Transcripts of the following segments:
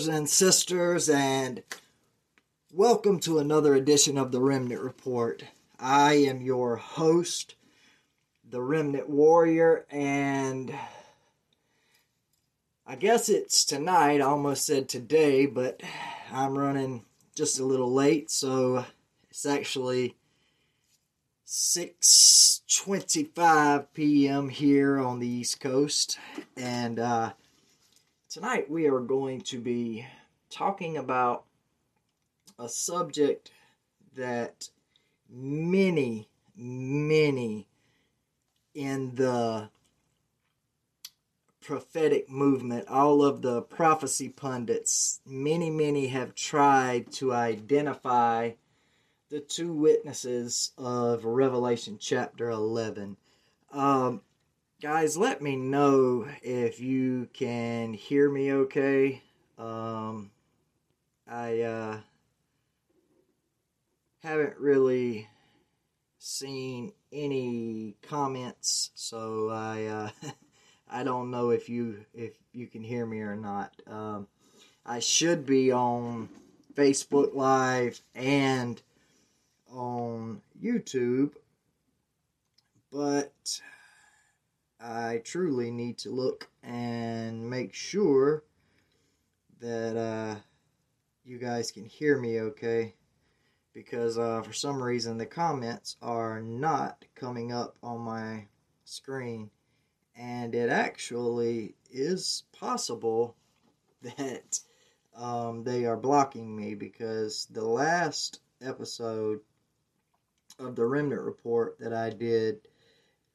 brothers and sisters, and welcome to another edition of the Remnant Report. I am your host, the Remnant Warrior, and I guess it's tonight. I almost said today, but I'm running just a little late, so it's actually 6:25 p.m. here on the East Coast, and uh, Tonight we are going to be talking about a subject that many, many in the prophetic movement, all of the prophecy pundits, many, many have tried to identify the two witnesses of Revelation chapter 11. Um, guys let me know if you can hear me okay. Um i uh haven't really seen any comments so i uh i don't know if you if you can hear me or not. Um i should be on facebook live and on youtube but I truly need to look and make sure that uh, you guys can hear me okay. Because uh, for some reason the comments are not coming up on my screen. And it actually is possible that um, they are blocking me because the last episode of the Remnant Report that I did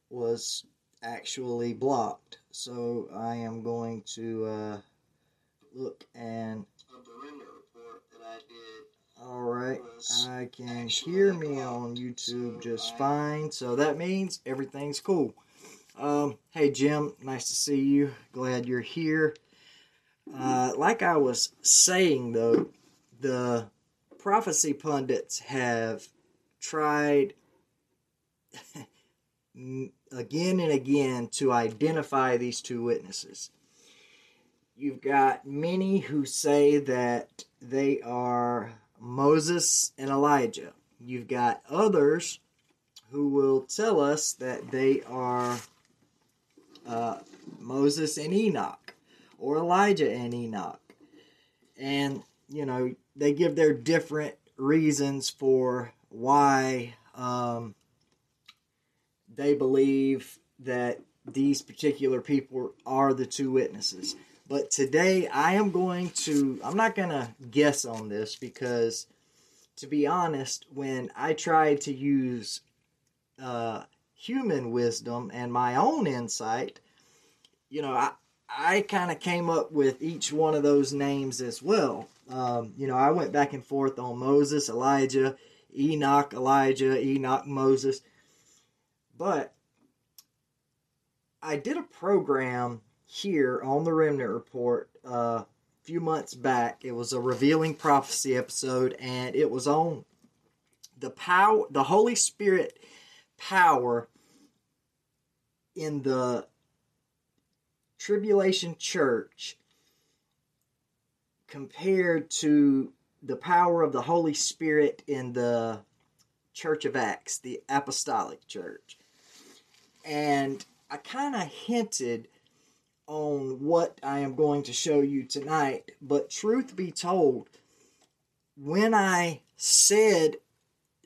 was actually blocked. So I am going to uh, look and. Alright, I can hear me on YouTube just fine, so that means everything's cool. Um, hey Jim, nice to see you. Glad you're here. Uh, like I was saying though, the prophecy pundits have tried again and again to identify these two witnesses. You've got many who say that they are Moses and Elijah. You've got others who will tell us that they are uh, Moses and Enoch or Elijah and Enoch. And, you know, they give their different reasons for why um, they believe that these particular people are the two witnesses. But today I am going to, I'm not going to guess on this because, to be honest, when I tried to use uh, human wisdom and my own insight, you know, I, I kind of came up with each one of those names as well. Um, you know, I went back and forth on Moses, Elijah, Enoch, Elijah, Enoch, Moses. But I did a program here on the Remnant Report uh, a few months back. It was a revealing prophecy episode, and it was on the power, the Holy Spirit power in the tribulation church compared to the power of the Holy Spirit in the Church of Acts, the apostolic church. And I kind of hinted on what I am going to show you tonight, but truth be told, when I said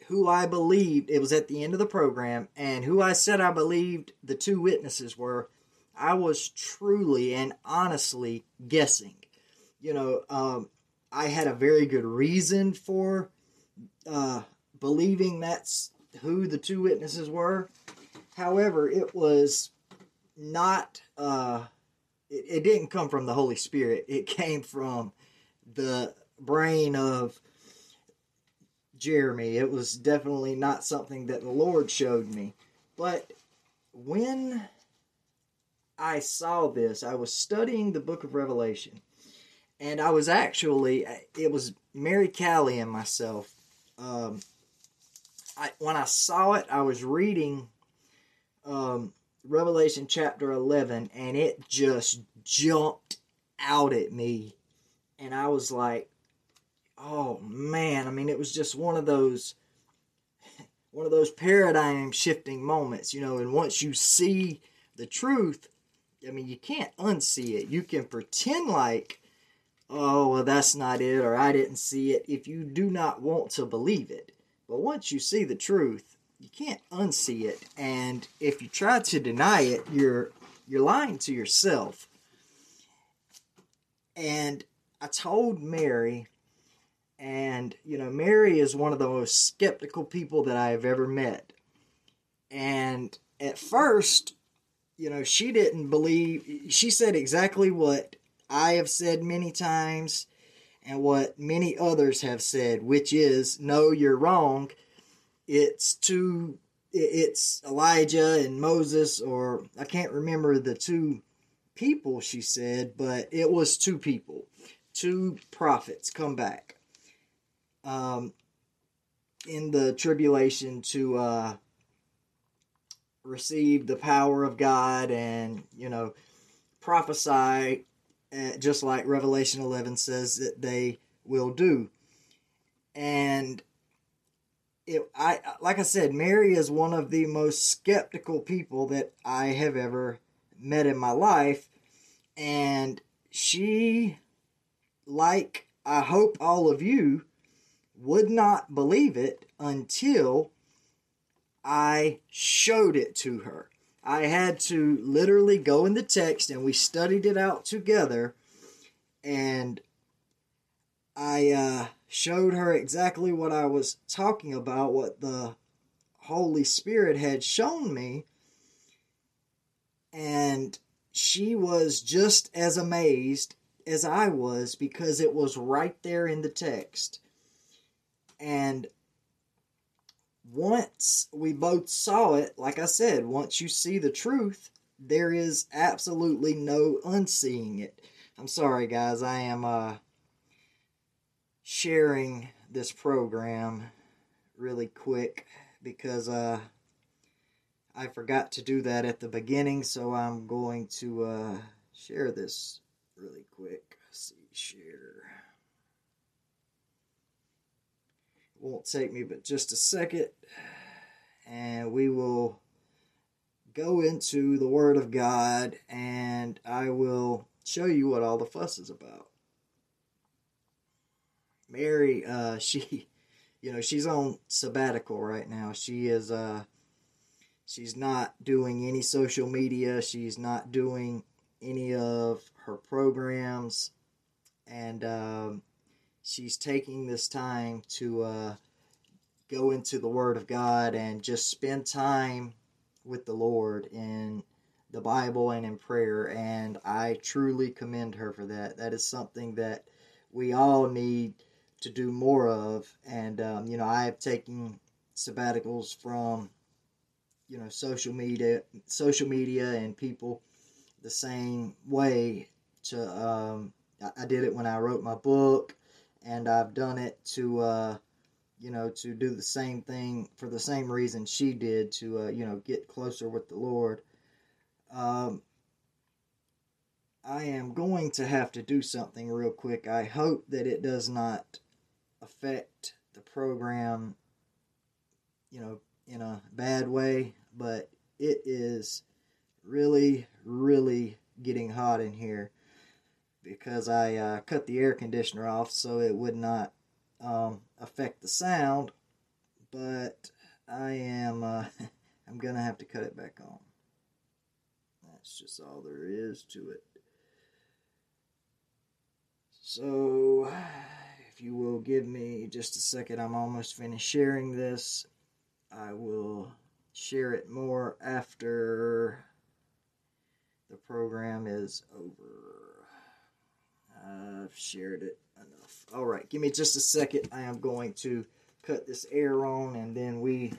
who I believed, it was at the end of the program, and who I said I believed the two witnesses were, I was truly and honestly guessing. You know, um, I had a very good reason for uh, believing that's who the two witnesses were. However, it was not, uh, it, it didn't come from the Holy Spirit. It came from the brain of Jeremy. It was definitely not something that the Lord showed me. But when I saw this, I was studying the book of Revelation. And I was actually, it was Mary Callie and myself. Um, I, when I saw it, I was reading um, Revelation chapter 11, and it just jumped out at me. And I was like, oh man, I mean, it was just one of those one of those paradigm shifting moments, you know, and once you see the truth, I mean, you can't unsee it. You can pretend like, oh, well, that's not it, or I didn't see it, if you do not want to believe it. But once you see the truth, you can't unsee it. And if you try to deny it, you're you're lying to yourself. And I told Mary and, you know, Mary is one of the most skeptical people that I have ever met. And at first, you know, she didn't believe, she said exactly what I have said many times and what many others have said, which is, no, you're wrong. It's two, it's Elijah and Moses, or I can't remember the two people she said, but it was two people, two prophets come back um, in the tribulation to uh, receive the power of God and, you know, prophesy, uh, just like Revelation 11 says that they will do. And it, I like I said, Mary is one of the most skeptical people that I have ever met in my life, and she, like I hope all of you, would not believe it until I showed it to her. I had to literally go in the text and we studied it out together and I uh, showed her exactly what I was talking about, what the Holy Spirit had shown me. And she was just as amazed as I was because it was right there in the text. And once we both saw it, like I said, once you see the truth, there is absolutely no unseeing it. I'm sorry, guys. I am uh, sharing this program really quick because uh, I forgot to do that at the beginning, so I'm going to uh, share this really quick. Let's see, share. won't take me but just a second and we will go into the Word of God and I will show you what all the fuss is about. Mary, uh, she, you know, she's on sabbatical right now. She is, uh, she's not doing any social media. She's not doing any of her programs. And, um, she's taking this time to uh, go into the Word of God and just spend time with the Lord in the Bible and in prayer. And I truly commend her for that. That is something that we all need to do more of. And, um, you know, I have taken sabbaticals from you know social media social media and people the same way to um, I, did it when I wrote my book and I've done it to uh, you know to do the same thing for the same reason she did to uh, you know get closer with the Lord um, I am going to have to do something real quick I hope that it does not affect the program you know in a bad way but it is really, really getting hot in here because I uh, cut the air conditioner off so it would not um, affect the sound. But I am, uh, I'm gonna have to cut it back on. That's just all there is to it. So, if you will give me just a second, I'm almost finished sharing this. I will share it more after the program is over. I've shared it enough. All right, give me just a second. I am going to cut this air on and then we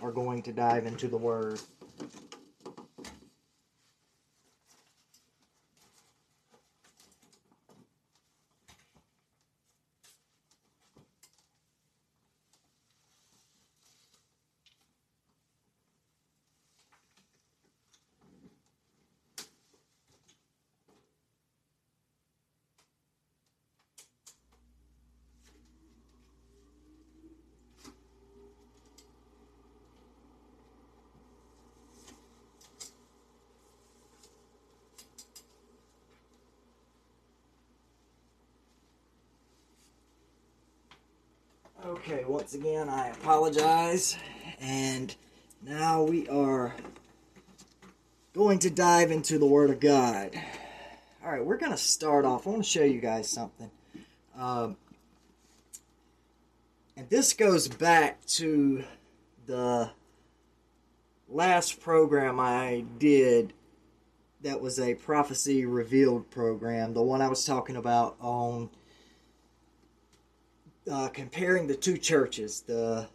are going to dive into the Word. Okay, once again, I apologize. And now we are going to dive into the Word of God. All right, we're going to start off. I want to show you guys something. Um, and this goes back to the last program I did that was a prophecy revealed program, the one I was talking about on uh, comparing the two churches the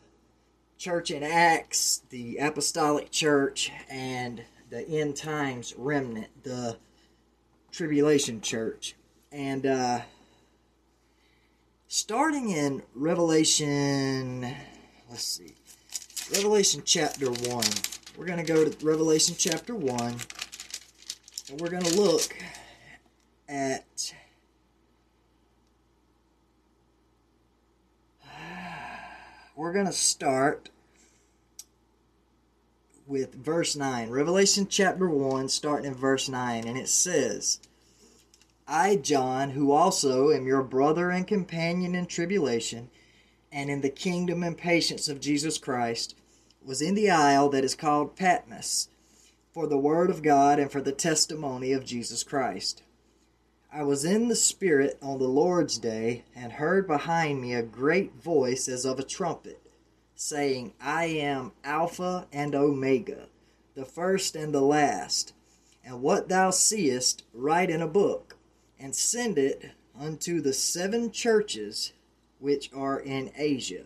church in Acts, the apostolic church, and the end times remnant, the tribulation church. And uh, starting in Revelation, let's see, Revelation chapter 1. We're going to go to Revelation chapter 1, and we're going to look at we're going to start with verse 9. Revelation chapter 1, starting in verse 9. And it says, I, John, who also am your brother and companion in tribulation, and in the kingdom and patience of Jesus Christ, was in the isle that is called Patmos, for the word of God and for the testimony of Jesus Christ. I was in the Spirit on the Lord's day, and heard behind me a great voice as of a trumpet, saying, I am Alpha and Omega, the first and the last. And what thou seest, write in a book, and send it unto the seven churches which are in Asia,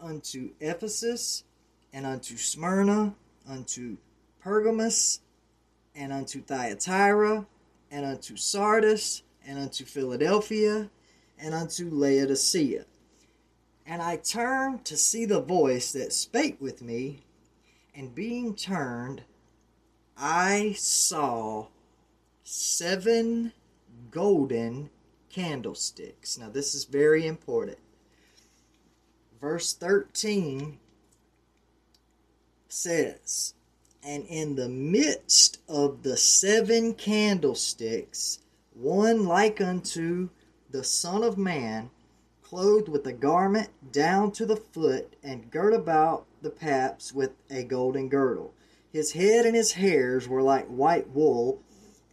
unto Ephesus, and unto Smyrna, unto Pergamos, and unto Thyatira and unto Sardis, and unto Philadelphia, and unto Laodicea. And I turned to see the voice that spake with me, and being turned, I saw seven golden candlesticks. Now, this is very important. Verse 13 says, and in the midst of the seven candlesticks, one like unto the Son of Man, clothed with a garment down to the foot, and girt about the paps with a golden girdle. His head and his hairs were like white wool,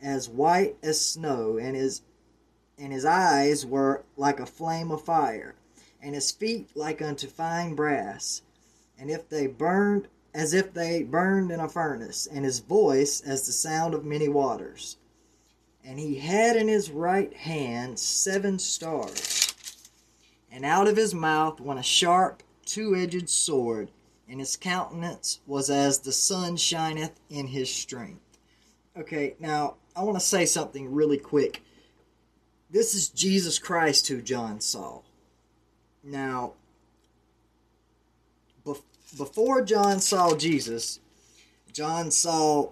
as white as snow, and his and his eyes were like a flame of fire, and his feet like unto fine brass. And if they burned as if they burned in a furnace, and his voice as the sound of many waters. And he had in his right hand seven stars. And out of his mouth went a sharp, two edged sword, and his countenance was as the sun shineth in his strength. Okay, now I want to say something really quick. This is Jesus Christ who John saw. Now, before John saw Jesus, John saw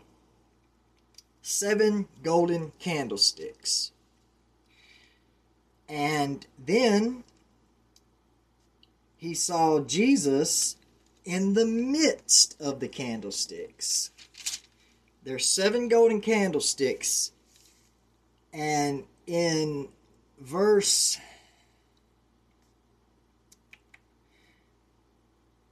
seven golden candlesticks. And then he saw Jesus in the midst of the candlesticks. There's seven golden candlesticks, and in verse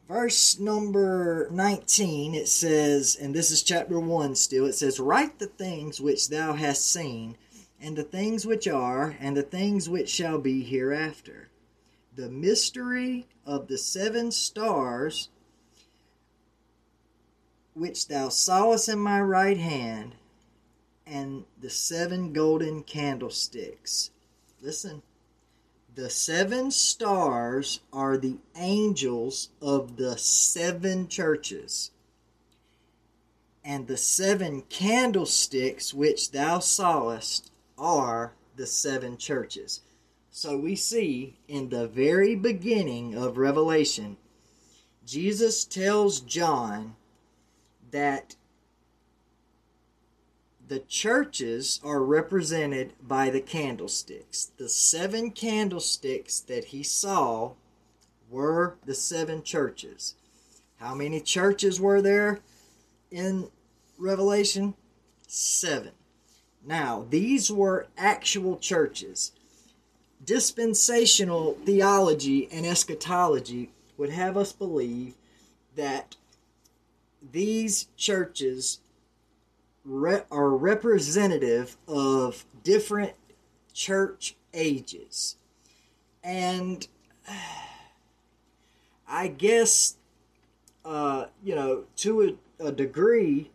verse number 19 it says and this is chapter 1 still it says write the things which thou hast seen and the things which are and the things which shall be hereafter. The mystery of the seven stars which thou sawest in my right hand and the seven golden candlesticks. Listen the seven stars are the angels of the seven churches. And the seven candlesticks which thou sawest are the seven churches. So we see in the very beginning of Revelation, Jesus tells John that the churches are represented by the candlesticks. The seven candlesticks that he saw were the seven churches. How many churches were there in Revelation? Seven. Now, these were actual churches. Dispensational theology and eschatology would have us believe that these churches re- are representative of different church ages. And I guess, uh, you know, to a, a degree,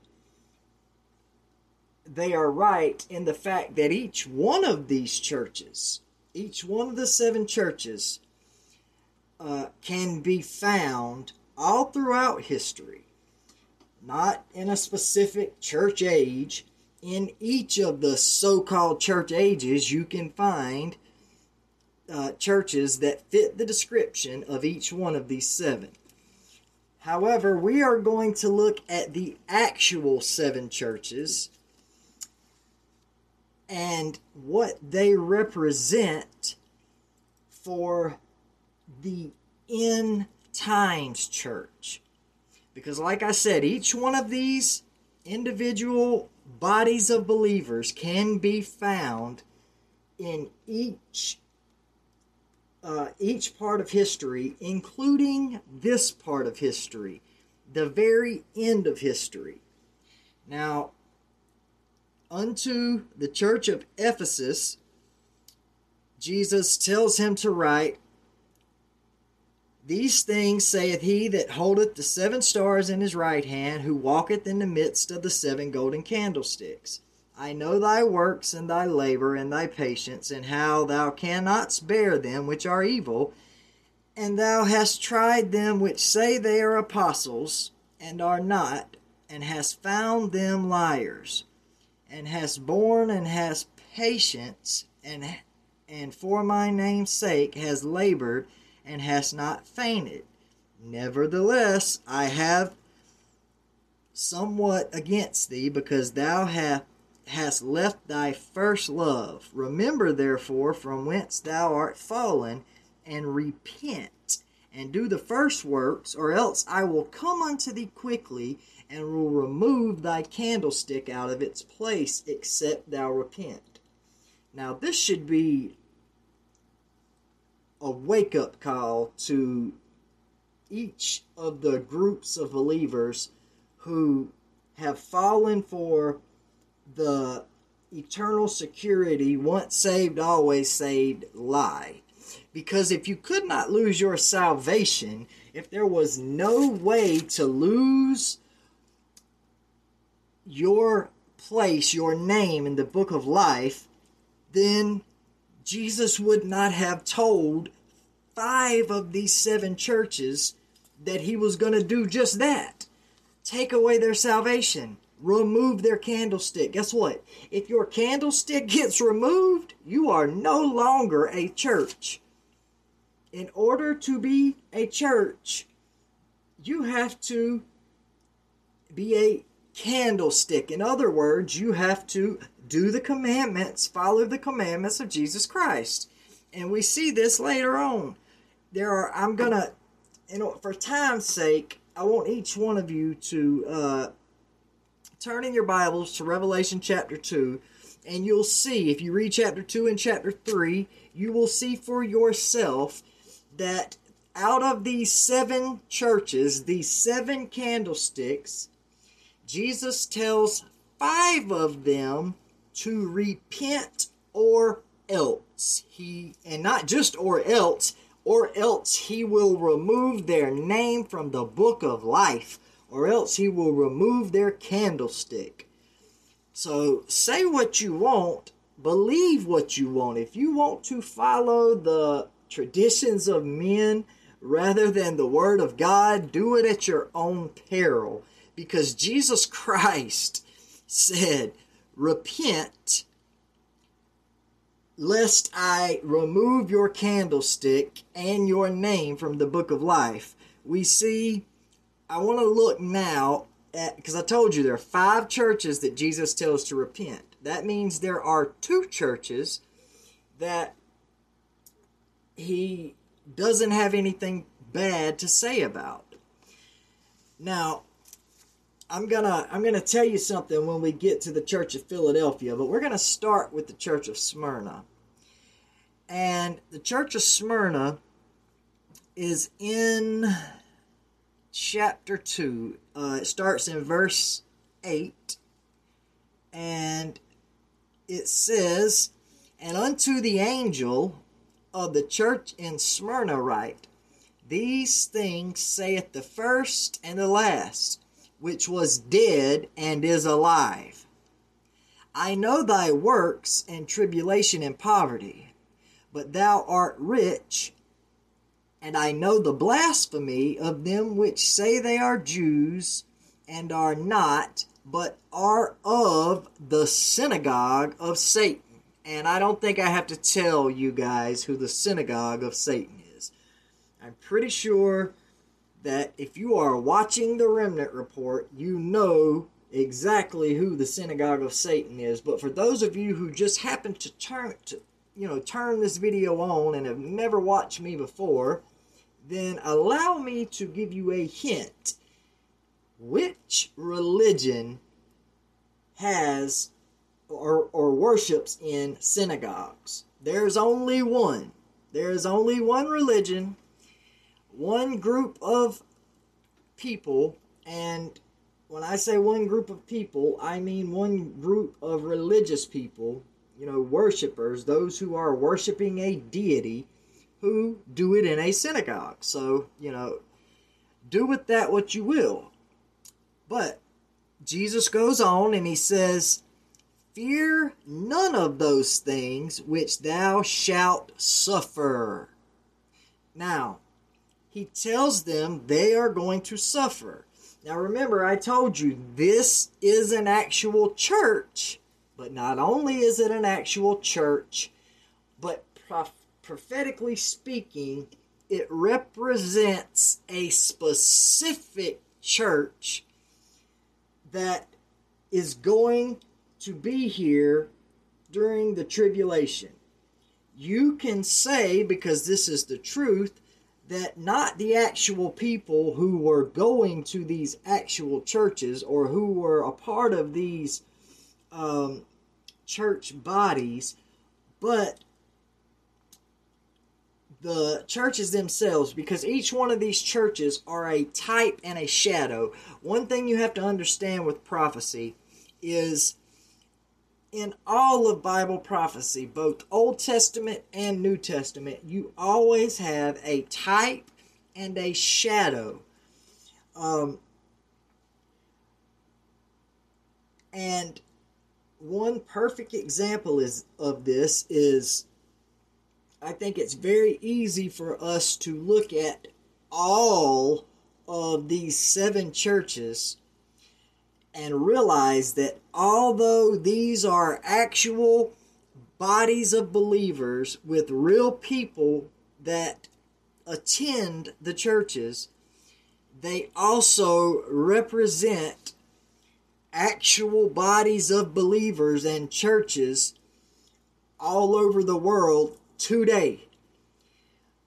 they are right in the fact that each one of these churches, each one of the seven churches, uh, can be found all throughout history not in a specific church age. In each of the so called church ages, you can find uh, churches that fit the description of each one of these seven. However, we are going to look at the actual seven churches and what they represent for the end times church. Because, like I said, each one of these individual bodies of believers can be found in each uh, each part of history, including this part of history, the very end of history. Now, unto the church of Ephesus, Jesus tells him to write, these things saith he that holdeth the seven stars in his right hand, who walketh in the midst of the seven golden candlesticks. I know thy works and thy labor and thy patience, and how thou cannot bear them which are evil, and thou hast tried them which say they are apostles, and are not, and hast found them liars, and hast borne and hast patience, and and for my name's sake has labored and hast not fainted. Nevertheless, I have somewhat against thee, because thou hast hast left thy first love. Remember therefore from whence thou art fallen, and repent, and do the first works, or else I will come unto thee quickly, and will remove thy candlestick out of its place, except thou repent. Now, this should be a wake up call to each of the groups of believers who have fallen for the eternal security, once saved, always saved lie. Because if you could not lose your salvation, if there was no way to lose your place, your name in the book of life, then Jesus would not have told five of these seven churches that he was going to do just that take away their salvation, remove their candlestick. Guess what? If your candlestick gets removed, you are no longer a church. In order to be a church, you have to be a candlestick. In other words, you have to do the commandments, follow the commandments of Jesus Christ. And we see this later on. There are, I'm going to, you know, for time's sake, I want each one of you to uh, turn in your Bibles to Revelation chapter 2, and you'll see, if you read chapter 2 and chapter 3, you will see for yourself that out of these seven churches, these seven candlesticks, Jesus tells five of them to repent or else. He, and not just or else, or else he will remove their name from the book of life, or else he will remove their candlestick. So say what you want, believe what you want. If you want to follow the traditions of men rather than the word of God, do it at your own peril. Because Jesus Christ said, Repent lest I remove your candlestick and your name from the book of life. We see, I want to look now at, because I told you there are five churches that Jesus tells to repent. That means there are two churches that he doesn't have anything bad to say about. Now, I'm gonna I'm gonna tell you something when we get to the Church of Philadelphia, but we're gonna start with the Church of Smyrna. And the Church of Smyrna is in chapter 2. Uh, it starts in verse 8. And it says, And unto the angel of the church in Smyrna write, These things saith the first and the last which was dead and is alive. I know thy works and tribulation and poverty, but thou art rich, and I know the blasphemy of them which say they are Jews and are not, but are of the synagogue of Satan. And I don't think I have to tell you guys who the synagogue of Satan is. I'm pretty sure that if you are watching the Remnant Report, you know exactly who the synagogue of Satan is. But for those of you who just happen to turn to you know turn this video on and have never watched me before, then allow me to give you a hint. Which religion has or, or worships in synagogues? There's only one. There is only one religion one group of people, and when I say one group of people, I mean one group of religious people, you know, worshipers, those who are worshiping a deity who do it in a synagogue. So, you know, do with that what you will. But Jesus goes on and he says, Fear none of those things which thou shalt suffer. Now, he tells them they are going to suffer. Now, remember, I told you this is an actual church, but not only is it an actual church, but prophetically speaking, it represents a specific church that is going to be here during the tribulation. You can say, because this is the truth, that not the actual people who were going to these actual churches or who were a part of these um, church bodies, but the churches themselves, because each one of these churches are a type and a shadow. One thing you have to understand with prophecy is in all of Bible prophecy, both Old Testament and New Testament, you always have a type and a shadow. Um, and one perfect example is of this is I think it's very easy for us to look at all of these seven churches and realize that although these are actual bodies of believers with real people that attend the churches, they also represent actual bodies of believers and churches all over the world today.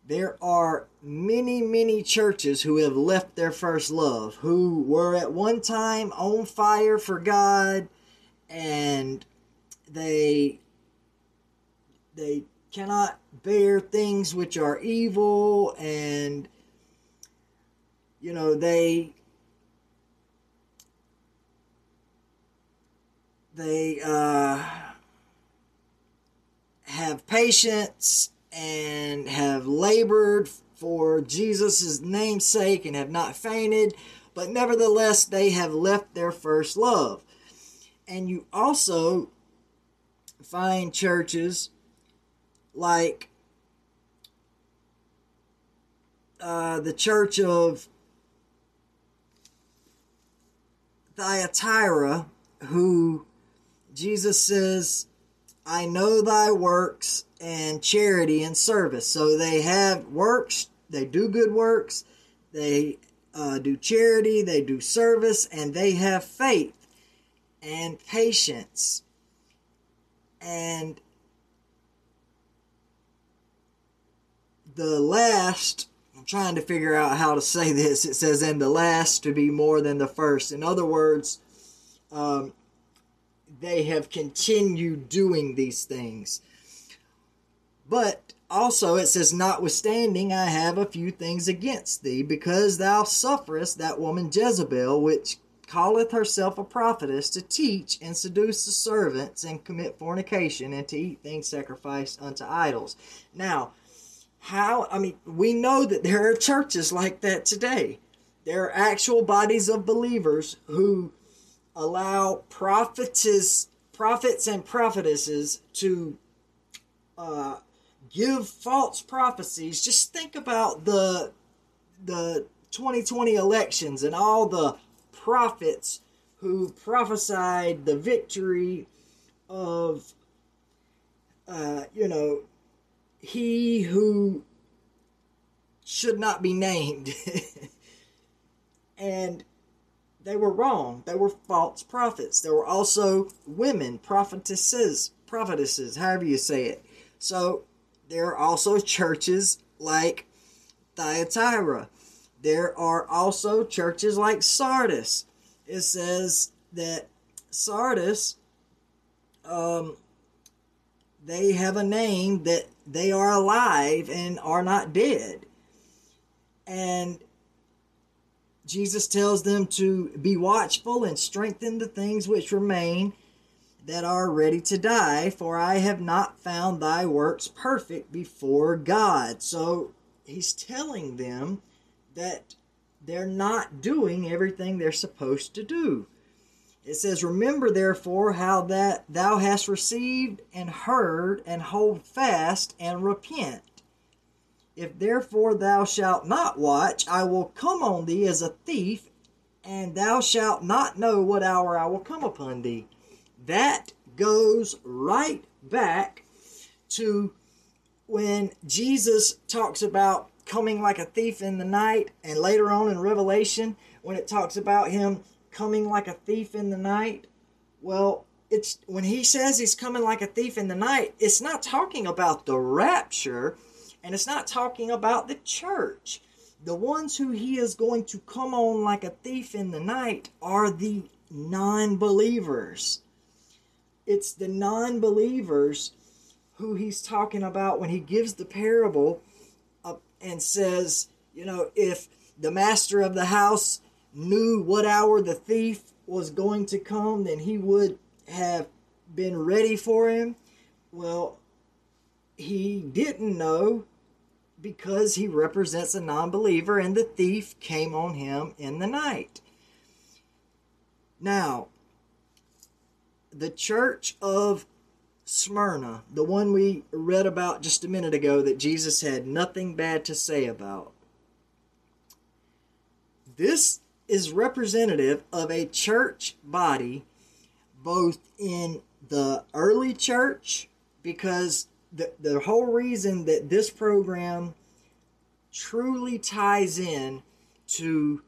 There are many, many churches who have left their first love, who were at one time on fire for God and they they cannot bear things which are evil and you know they they uh, have patience and have labored for Jesus' name's sake and have not fainted, but nevertheless they have left their first love. And you also find churches like uh, the church of Thyatira, who Jesus says, I know thy works and charity and service. So they have works, they do good works, they uh, do charity, they do service, and they have faith and patience. And the last, I'm trying to figure out how to say this. It says, and the last to be more than the first. In other words, um, they have continued doing these things. But also it says, Notwithstanding, I have a few things against thee, because thou sufferest that woman Jezebel, which calleth herself a prophetess, to teach and seduce the servants, and commit fornication, and to eat things sacrificed unto idols. Now, how, I mean, we know that there are churches like that today. There are actual bodies of believers who allow prophetess, prophets and prophetesses to uh, give false prophecies. Just think about the the 2020 elections and all the prophets who prophesied the victory of uh, you know he who should not be named and they were wrong. They were false prophets. There were also women, prophetesses, prophetesses, however you say it. So there are also churches like Thyatira. There are also churches like Sardis. It says that Sardis, um, they have a name that they are alive and are not dead. And Jesus tells them to be watchful and strengthen the things which remain that are ready to die, for I have not found thy works perfect before God. So he's telling them that they're not doing everything they're supposed to do. It says, Remember therefore how that thou hast received and heard, and hold fast and repent. If therefore thou shalt not watch, I will come on thee as a thief, and thou shalt not know what hour I will come upon thee. That goes right back to when Jesus talks about coming like a thief in the night, and later on in Revelation, when it talks about him coming like a thief in the night. Well, it's when he says he's coming like a thief in the night, it's not talking about the rapture and it's not talking about the church. The ones who he is going to come on like a thief in the night are the non believers. It's the non believers who he's talking about when he gives the parable and says, you know, if the master of the house knew what hour the thief was going to come, then he would have been ready for him. Well, he didn't know because he represents a non believer, and the thief came on him in the night. Now, the church of Smyrna, the one we read about just a minute ago that Jesus had nothing bad to say about, this is representative of a church body, both in the early church, because the, the whole reason that this program truly ties in to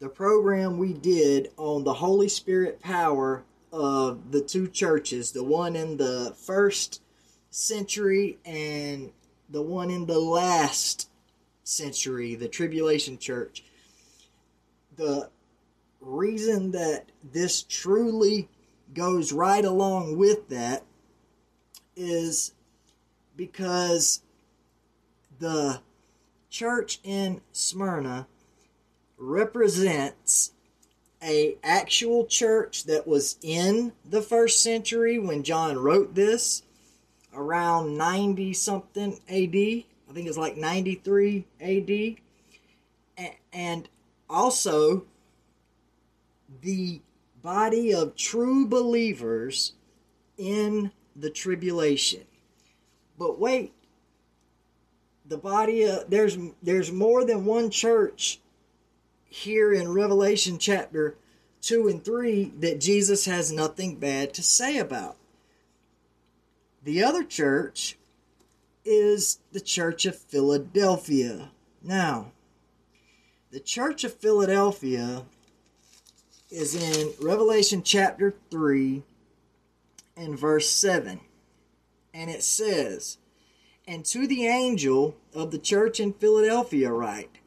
the program we did on the Holy Spirit power of the two churches, the one in the first century and the one in the last century, the tribulation church. The reason that this truly goes right along with that is because the church in Smyrna represents a actual church that was in the first century when John wrote this around 90 something AD. I think it's like 93 AD. And also the body of true believers in the tribulation. But wait, the body of there's there's more than one church here in Revelation chapter 2 and 3 that Jesus has nothing bad to say about. The other church is the Church of Philadelphia. Now, the Church of Philadelphia is in Revelation chapter 3 and verse 7. And it says, And to the angel of the church in Philadelphia write,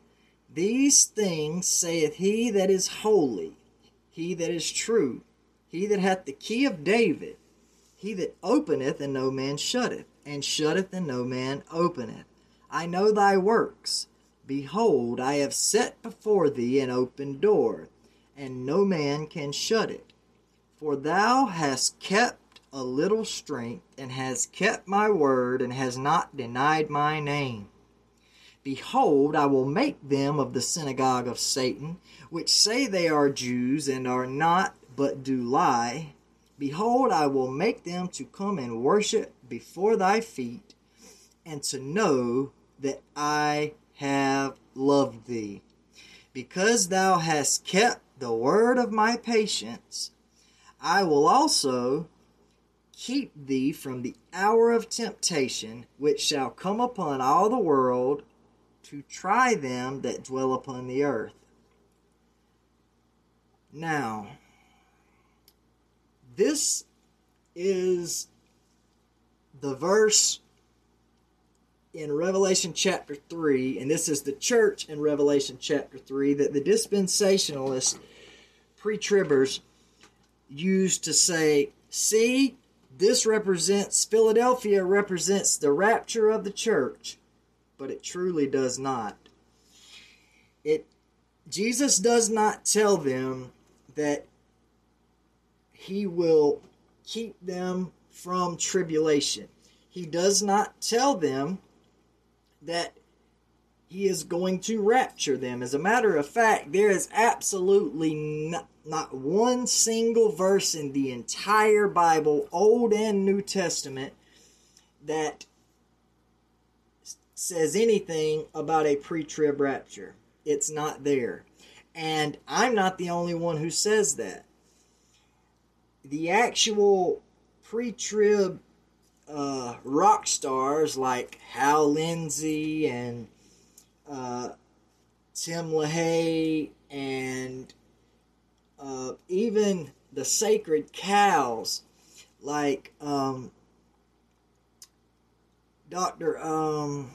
these things saith he that is holy, he that is true, he that hath the key of David, he that openeth and no man shutteth, and shutteth and no man openeth. I know thy works. Behold, I have set before thee an open door, and no man can shut it. For thou hast kept a little strength, and hast kept my word, and hast not denied my name. Behold, I will make them of the synagogue of Satan, which say they are Jews and are not, but do lie. Behold, I will make them to come and worship before thy feet, and to know that I have loved thee. Because thou hast kept the word of my patience, I will also keep thee from the hour of temptation which shall come upon all the world to try them that dwell upon the earth. Now, this is the verse in Revelation chapter 3, and this is the church in Revelation chapter 3 that the dispensationalists, pre tribbers, used to say, See, this represents, Philadelphia represents the rapture of the church but it truly does not. It Jesus does not tell them that he will keep them from tribulation. He does not tell them that he is going to rapture them. As a matter of fact, there is absolutely not, not one single verse in the entire Bible, Old and New Testament, that says anything about a pre trib rapture. It's not there. And I'm not the only one who says that. The actual pre trib uh, rock stars like Hal Lindsey and uh, Tim LaHaye and uh, even the sacred cows like um, Dr. Um,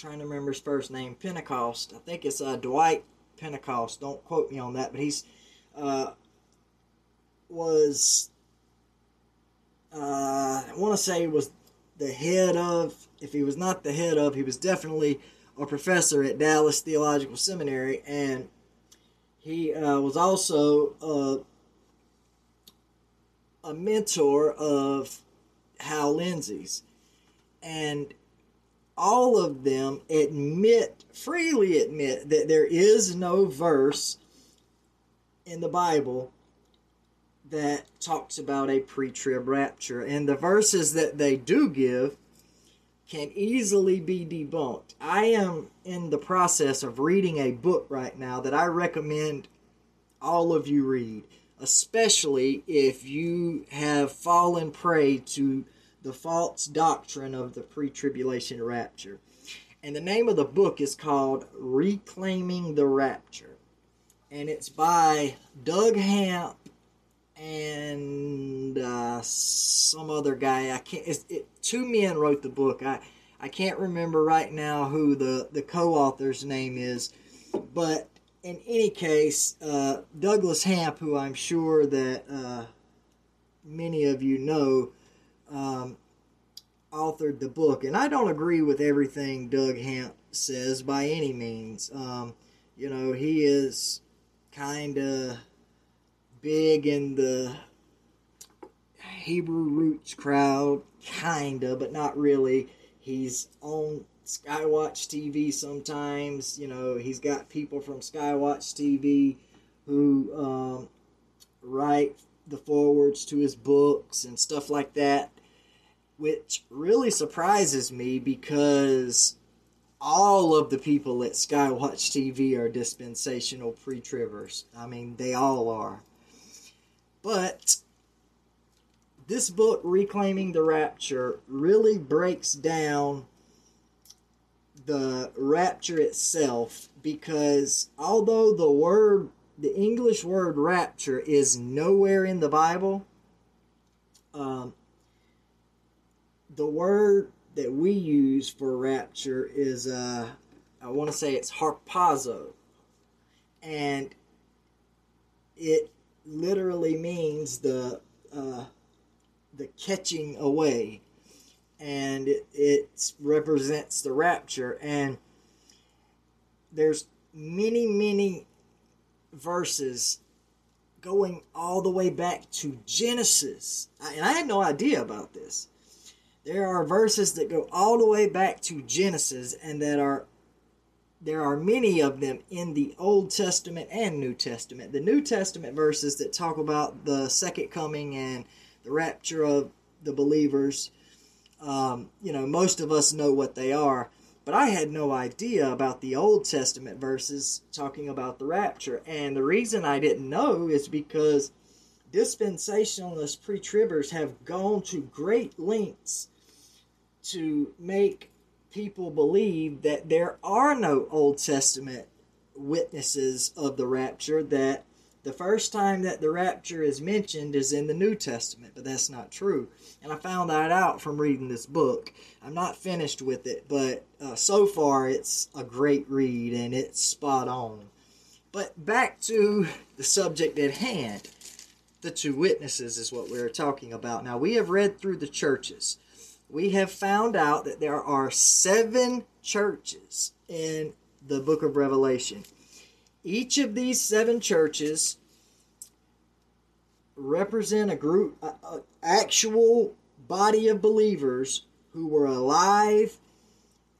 trying to remember his first name, Pentecost. I think it's uh, Dwight Pentecost. Don't quote me on that, but he's uh, was uh, I want to say was the head of. If he was not the head of, he was definitely a professor at Dallas Theological Seminary, and he uh, was also a, a mentor of Hal Lindsey's, and all of them admit, freely admit, that there is no verse in the Bible that talks about a pre trib rapture. And the verses that they do give can easily be debunked. I am in the process of reading a book right now that I recommend all of you read, especially if you have fallen prey to the false doctrine of the pre tribulation rapture. And the name of the book is called Reclaiming the Rapture. And it's by Doug Hamp and uh, some other guy. I can't. It, two men wrote the book. I I can't remember right now who the the co-author's name is, but in any case, uh, Douglas Hamp, who I'm sure that uh, many of you know, um, authored the book, and I don't agree with everything Doug Hamp says by any means. Um, you know, he is kind of big in the Hebrew roots crowd, kinda, but not really. He's on Skywatch TV sometimes. You know, he's got people from Skywatch TV who um, write the forwards to his books and stuff like that, which really surprises me because all of the people at Skywatch TV are dispensational pre-tribbers. I mean, they all are. But this book, Reclaiming the Rapture, really breaks down the rapture itself because although the word, the English word rapture, is nowhere in the Bible, um, the word that we use for rapture is, uh, I want to say it's harpazo. And it literally means the uh, the catching away, and it, it represents the rapture. And there's many, many verses going all the way back to Genesis, and I had no idea about this. There are verses that go all the way back to Genesis and that are there are many of them in the Old Testament and New Testament. The New Testament verses that talk about the second coming and the rapture of the believers, um, you know, most of us know what they are. But I had no idea about the Old Testament verses talking about the rapture. And the reason I didn't know is because dispensationalist pre tribbers have gone to great lengths to make people believe that there are no Old Testament witnesses of the rapture, that the first time that the rapture is mentioned is in the New Testament, but that's not true. And I found that out from reading this book. I'm not finished with it, but uh, so far it's a great read and it's spot on. But back to the subject at hand. The two witnesses is what we're talking about. Now, we have read through the churches we have found out that there are seven churches in the book of Revelation. Each of these seven churches represent a group, actual body of believers who were alive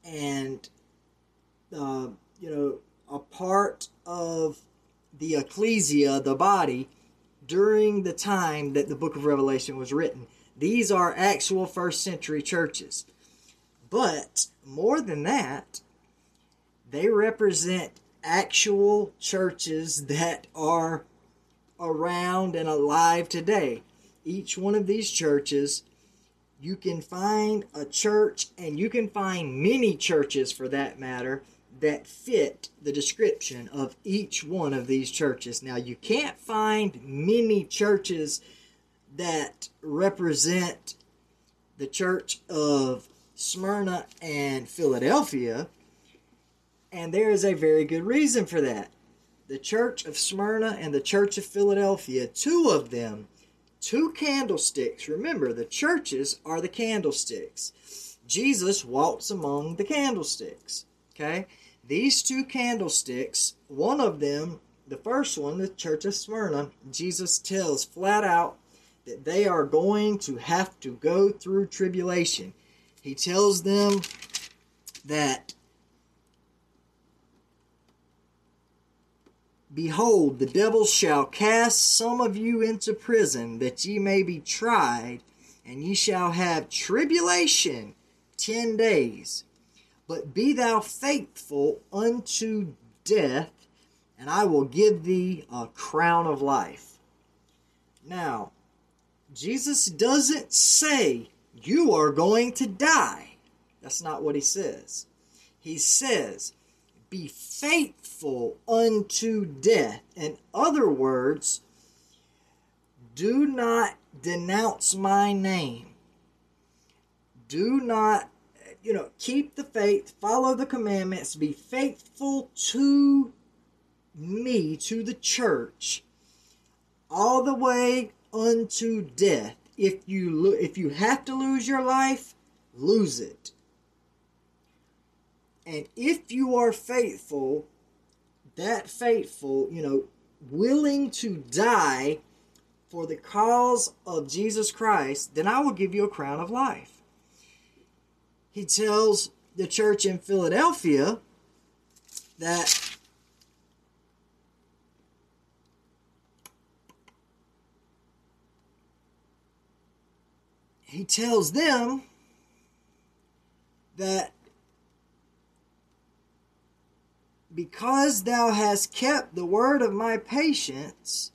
and, uh, you know, a part of the ecclesia, the body, during the time that the book of Revelation was written. These are actual first century churches. But more than that, they represent actual churches that are around and alive today. Each one of these churches, you can find a church, and you can find many churches for that matter, that fit the description of each one of these churches. Now, you can't find many churches that represent the church of Smyrna and Philadelphia, and there is a very good reason for that. The church of Smyrna and the church of Philadelphia, two of them, two candlesticks. Remember, the churches are the candlesticks. Jesus walks among the candlesticks. Okay? These two candlesticks, one of them, the first one, the church of Smyrna, Jesus tells flat out that they are going to have to go through tribulation. He tells them that, Behold, the devil shall cast some of you into prison, that ye may be tried, and ye shall have tribulation ten days. But be thou faithful unto death, and I will give thee a crown of life. Now, Jesus doesn't say you are going to die. That's not what he says. He says, be faithful unto death. In other words, do not denounce my name. Do not, you know, keep the faith, follow the commandments, be faithful to me, to the church, all the way unto death. If you lo- if you have to lose your life, lose it. And if you are faithful, that faithful, you know, willing to die for the cause of Jesus Christ, then I will give you a crown of life. He tells the church in Philadelphia that he tells them that because thou hast kept the word of my patience,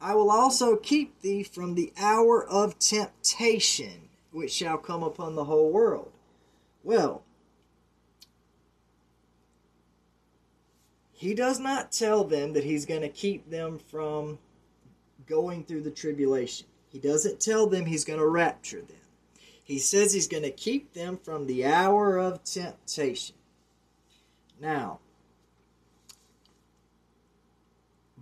I will also keep thee from the hour of temptation which shall come upon the whole world. Well, he does not tell them that he's going to keep them from going through the tribulation. He doesn't tell them he's going to rapture them. He says he's going to keep them from the hour of temptation. Now,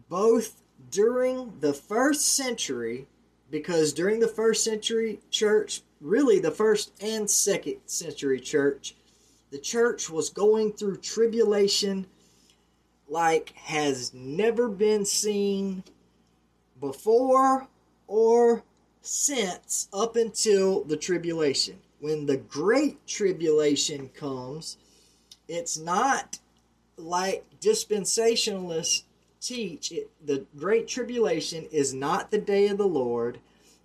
both during the first century, because during the first century church, really the first and second century church, the church was going through tribulation like has never been seen before or since up until the tribulation. When the great tribulation comes, it's not like dispensationalists teach it, the great tribulation is not the day of the Lord,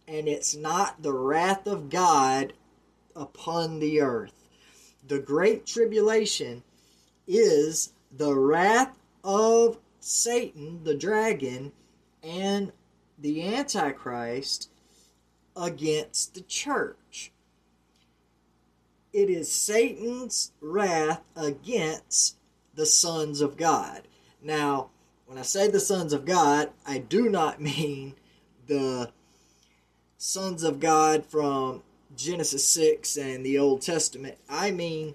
and it's not the wrath of God upon the earth. The great tribulation is the wrath of Satan, the dragon, and the Antichrist against the church. It is Satan's wrath against the sons of God. Now, when I say the sons of God, I do not mean the sons of God from Genesis 6 and the Old Testament. I mean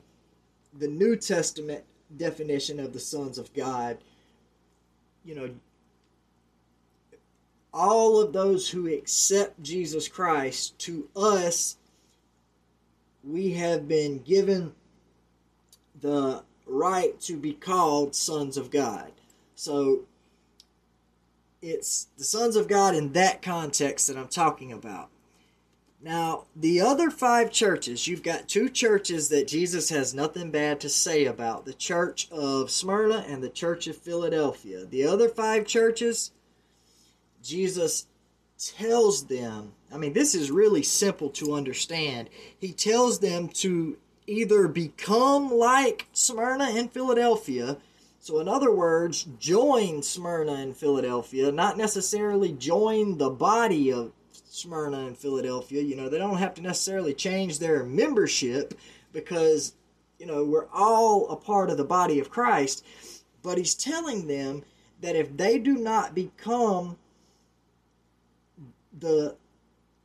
the New Testament definition of the sons of God. You know, all of those who accept Jesus Christ, to us, we have been given the right to be called sons of God. So it's the sons of God in that context that I'm talking about. Now, the other five churches, you've got two churches that Jesus has nothing bad to say about the church of Smyrna and the church of Philadelphia. The other five churches, Jesus tells them, I mean, this is really simple to understand. He tells them to either become like Smyrna and Philadelphia. So, in other words, join Smyrna and Philadelphia, not necessarily join the body of Smyrna and Philadelphia. You know, they don't have to necessarily change their membership because, you know, we're all a part of the body of Christ. But he's telling them that if they do not become the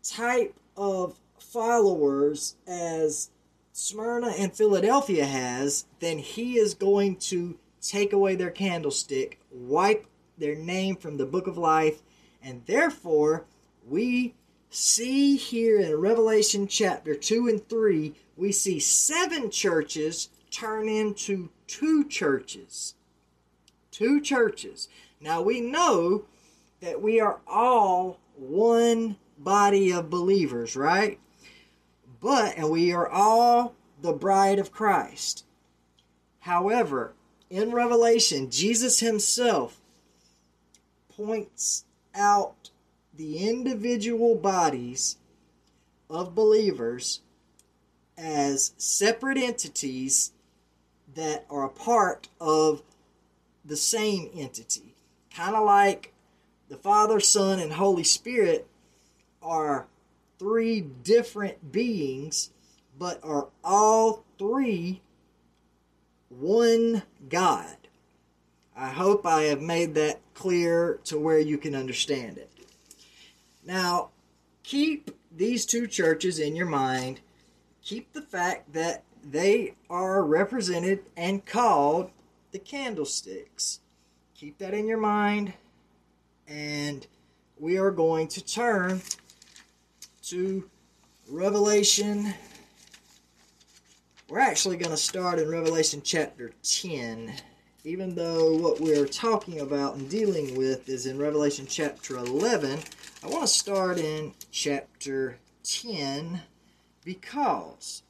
type of followers as Smyrna and Philadelphia has, then he is going to take away their candlestick, wipe their name from the book of life, and therefore we see here in Revelation chapter 2 and 3, we see seven churches turn into two churches. Two churches. Now we know that we are all one body of believers, right? But, and we are all the bride of Christ. However, in Revelation, Jesus himself points out the individual bodies of believers as separate entities that are a part of the same entity. Kind of like the Father, Son, and Holy Spirit are three different beings, but are all three one God. I hope I have made that clear to where you can understand it. Now, keep these two churches in your mind. Keep the fact that they are represented and called the candlesticks. Keep that in your mind. And we are going to turn to Revelation. We're actually going to start in Revelation chapter 10 even though what we're talking about and dealing with is in Revelation chapter 11, I want to start in chapter 10 because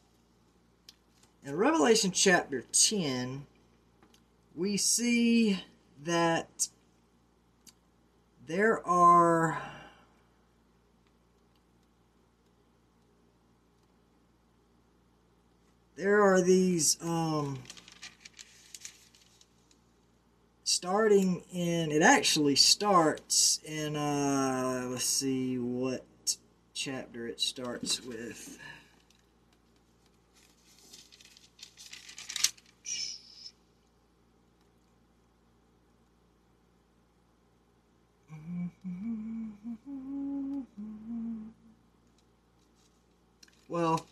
in Revelation chapter 10, we see that there are there are these um, starting in it actually starts in uh let's see what chapter it starts with. Well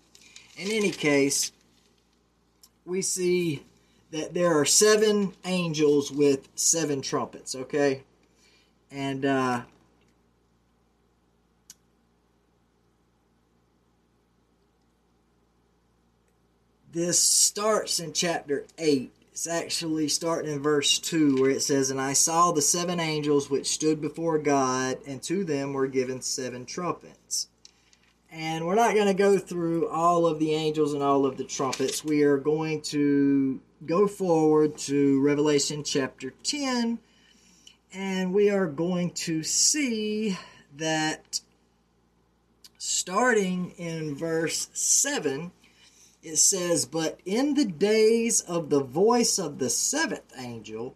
in any case we see that there are seven angels with seven trumpets, okay? And uh, this starts in chapter 8. It's actually starting in verse 2 where it says, And I saw the seven angels which stood before God, and to them were given seven trumpets. And we're not going to go through all of the angels and all of the trumpets. We are going to go forward to Revelation chapter 10, and we are going to see that starting in verse 7, it says, But in the days of the voice of the seventh angel,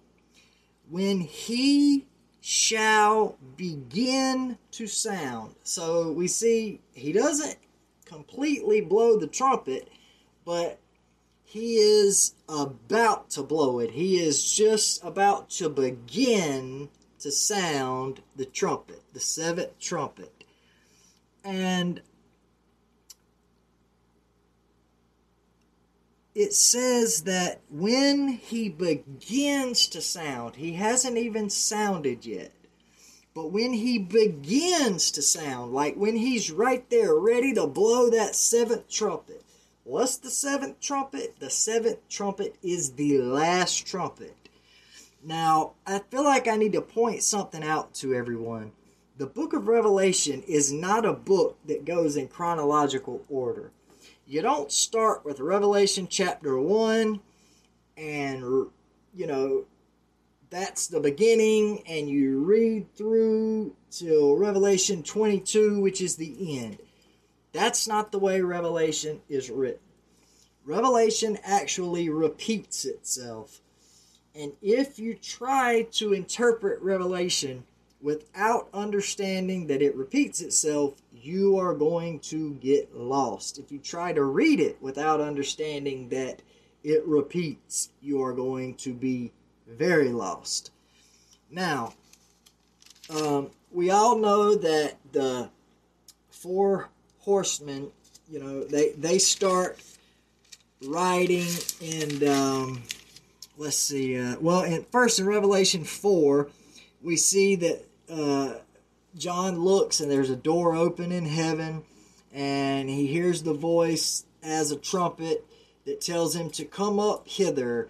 when he shall begin to sound. So we see he doesn't completely blow the trumpet, but he is about to blow it. He is just about to begin to sound the trumpet, the seventh trumpet. And it says that when he begins to sound, he hasn't even sounded yet. But when he begins to sound, like when he's right there ready to blow that seventh trumpet, What's the seventh trumpet? The seventh trumpet is the last trumpet. Now, I feel like I need to point something out to everyone. The book of Revelation is not a book that goes in chronological order. You don't start with Revelation chapter 1 and, you know, that's the beginning, and you read through till Revelation 22, which is the end. That's not the way Revelation is written. Revelation actually repeats itself. And if you try to interpret Revelation without understanding that it repeats itself, you are going to get lost. If you try to read it without understanding that it repeats, you are going to be very lost. Now, um, we all know that the four horsemen, you know, they, they start riding and um, let's see. Uh, well, in first in Revelation four, we see that uh, John looks and there's a door open in heaven, and he hears the voice as a trumpet that tells him to come up hither,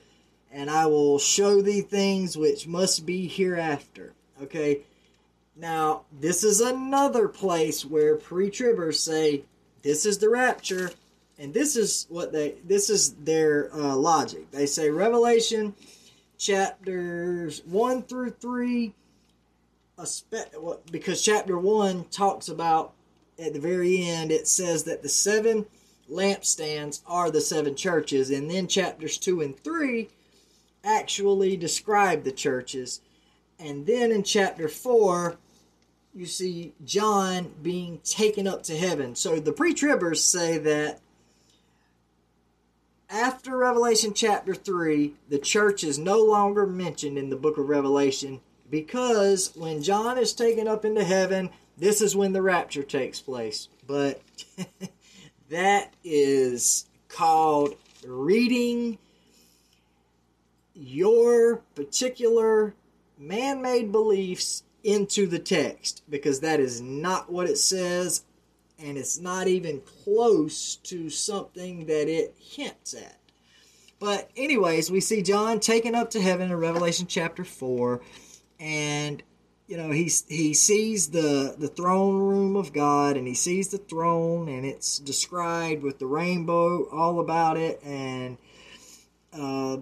and I will show thee things which must be hereafter. Okay. Now, this is another place where pre-tribbers say, this is the rapture, and this is what they, this is their uh, logic. They say Revelation chapters 1 through 3, because chapter 1 talks about, at the very end, it says that the seven lampstands are the seven churches. And then chapters 2 and 3 actually describe the churches. And then in chapter 4, you see John being taken up to heaven. So the pre tribbers say that after Revelation chapter 3, the church is no longer mentioned in the book of Revelation because when John is taken up into heaven, this is when the rapture takes place. But that is called reading your particular man made beliefs into the text because that is not what it says and it's not even close to something that it hints at. But, anyways, we see John taken up to heaven in Revelation chapter 4 and you know he he sees the the throne room of God and he sees the throne and it's described with the rainbow all about it. And uh,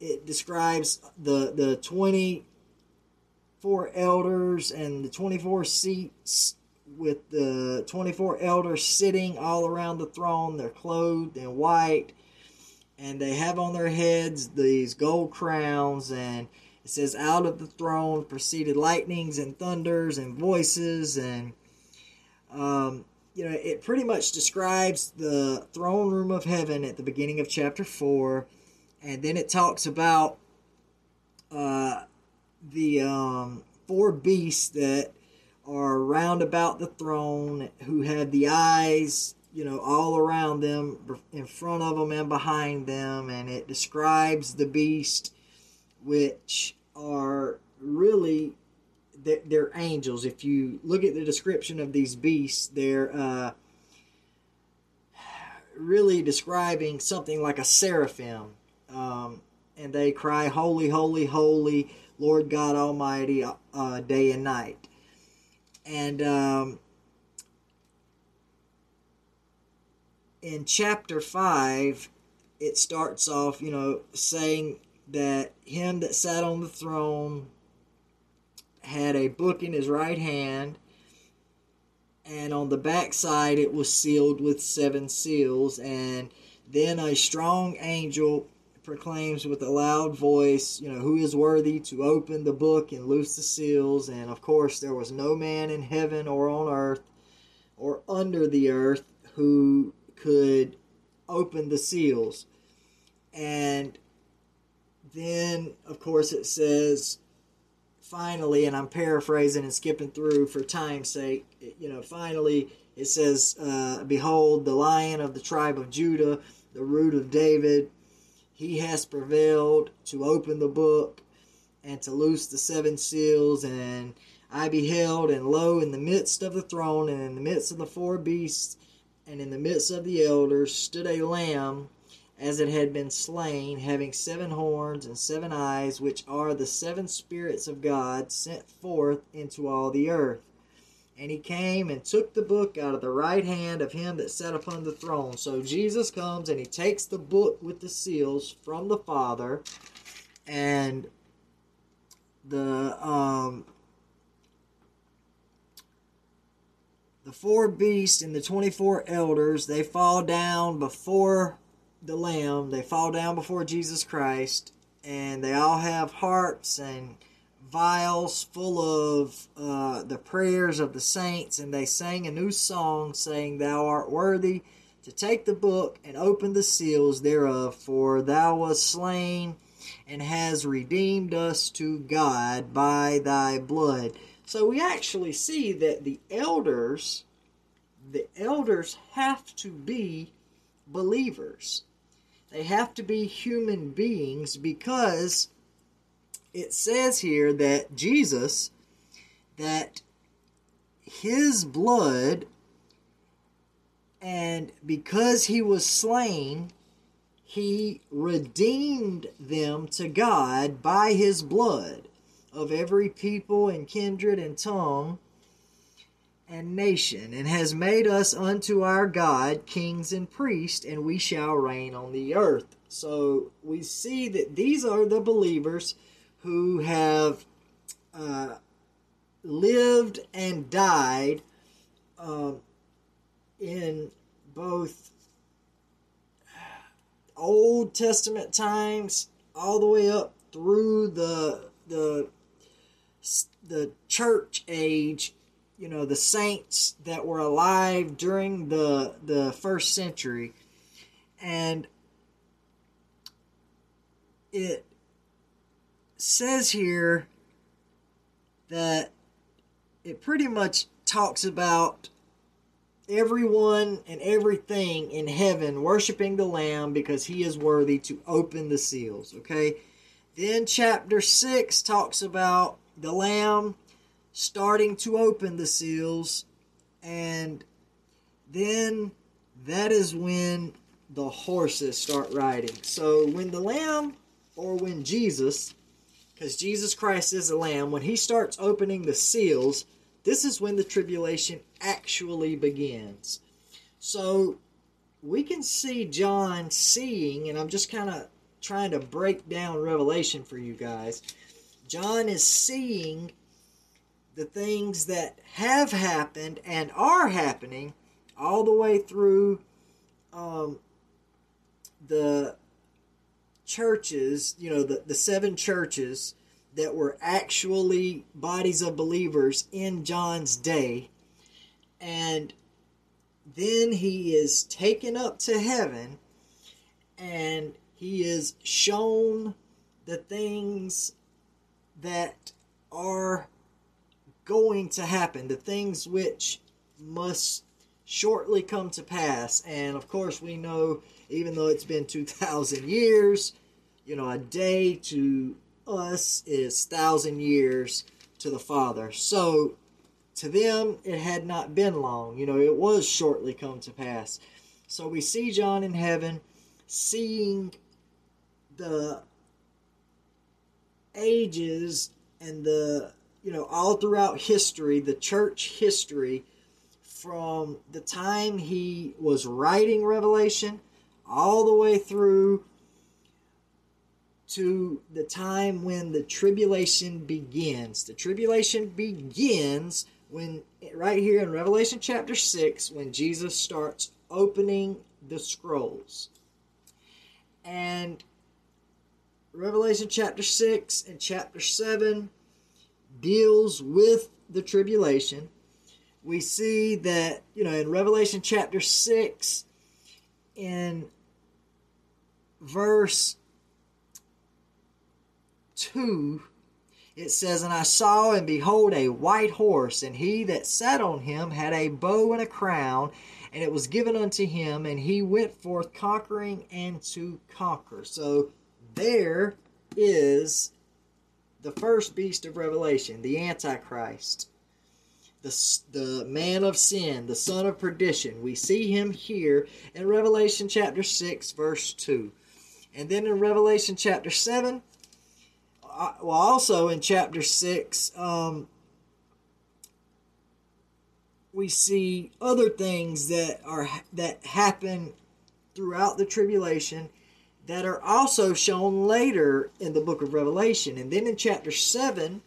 it describes the the 24 elders and the 24 seats with the 24 elders sitting all around the throne. They're clothed in white and they have on their heads these gold crowns and it says, Out of the throne proceeded lightnings and thunders and voices. And, um, you know, it pretty much describes the throne room of heaven at the beginning of chapter 4. And then it talks about uh, the um, four beasts that are round about the throne who have the eyes you know all around them in front of them and behind them and it describes the beast which are really they're, they're, angels. If you look at the description of these beasts, they're uh, really describing something like a seraphim, um, and they cry, "Holy, holy, holy, Lord God Almighty, uh, day and night." And um, in chapter five, it starts off, you know, saying that him that sat on the throne had a book in his right hand, and on the back side it was sealed with seven seals. And then a strong angel proclaims with a loud voice, you know, who is worthy to open the book and loose the seals. And of course, there was no man in heaven or on earth or under the earth who could open the seals. And then, of course, it says, finally, and I'm paraphrasing and skipping through for time's sake, you know, finally it says, uh, Behold, the lion of the tribe of Judah, the root of David, he has prevailed to open the book and to loose the seven seals. And I beheld, and lo, in the midst of the throne, and in the midst of the four beasts, and in the midst of the elders, stood a lamb as it had been slain, having seven horns and seven eyes, which are the seven spirits of God sent forth into all the earth. And he came and took the book out of the right hand of him that sat upon the throne. So Jesus comes and he takes the book with the seals from the Father, and the um, the four beasts and the twenty four elders they fall down before the Lamb, they fall down before Jesus Christ, and they all have harps and vials full of uh, the prayers of the saints, and they sang a new song, saying, Thou art worthy to take the book and open the seals thereof, for thou wast slain and has redeemed us to God by thy blood. So we actually see that the elders, the elders have to be believers. They have to be human beings because it says here that Jesus, that his blood, and because he was slain, he redeemed them to God by his blood of every people and kindred and tongue and nation, and has made us unto our God kings and priests, and we shall reign on the earth. So we see that these are the believers who have uh, lived and died uh, in both Old Testament times all the way up through the the the church age, you know, the saints that were alive during the the first century, and it says here that it pretty much talks about everyone and everything in heaven worshiping the Lamb because he is worthy to open the seals. Okay? Then chapter 6 talks about the Lamb starting to open the seals, and then that is when the horses start riding. So when the Lamb or when Jesus, because Jesus Christ is the Lamb, when he starts opening the seals, this is when the tribulation actually begins. So we can see John seeing, and I'm just kind of trying to break down Revelation for you guys. John is seeing the things that have happened and are happening all the way through um, the churches, you know, the, the seven churches that were actually bodies of believers in John's day. And then he is taken up to heaven and he is shown the things that are going to happen, the things which must shortly come to pass. And of course, we know, even though it's been 2,000 years, you know, a day to us is thousand years to the Father. So to them, it had not been long. You know, it was shortly come to pass. So we see John in heaven, seeing the ages and the, you know, all throughout history, the church history, from the time he was writing Revelation all the way through to the time when the tribulation begins. The tribulation begins when, right here in Revelation chapter 6, when Jesus starts opening the scrolls. And Revelation chapter 6 and chapter 7 deals with the tribulation. We see that, you know, in Revelation chapter 6, in verse 2, it says, And I saw and behold a white horse, and he that sat on him had a bow and a crown, and it was given unto him, and he went forth conquering and to conquer. So there is the first beast of Revelation, the Antichrist, the, the man of sin, the son of perdition. We see him here in Revelation chapter 6, verse 2. And then in Revelation chapter 7, well, also in chapter 6, um, we see other things that are that happen throughout the tribulation that are also shown later in the book of Revelation. And then in chapter 7,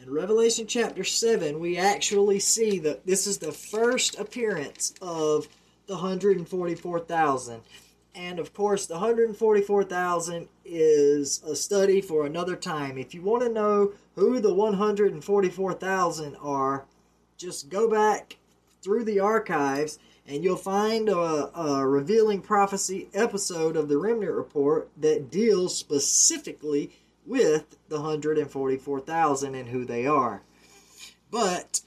in Revelation chapter 7, we actually see that this is the first appearance of the 144,000. And of course, the 144,000 is a study for another time. If you want to know who the 144,000 are, just go back through the archives and you'll find a, a, revealing prophecy episode of the Remnant Report that deals specifically with the 144,000 and who they are. But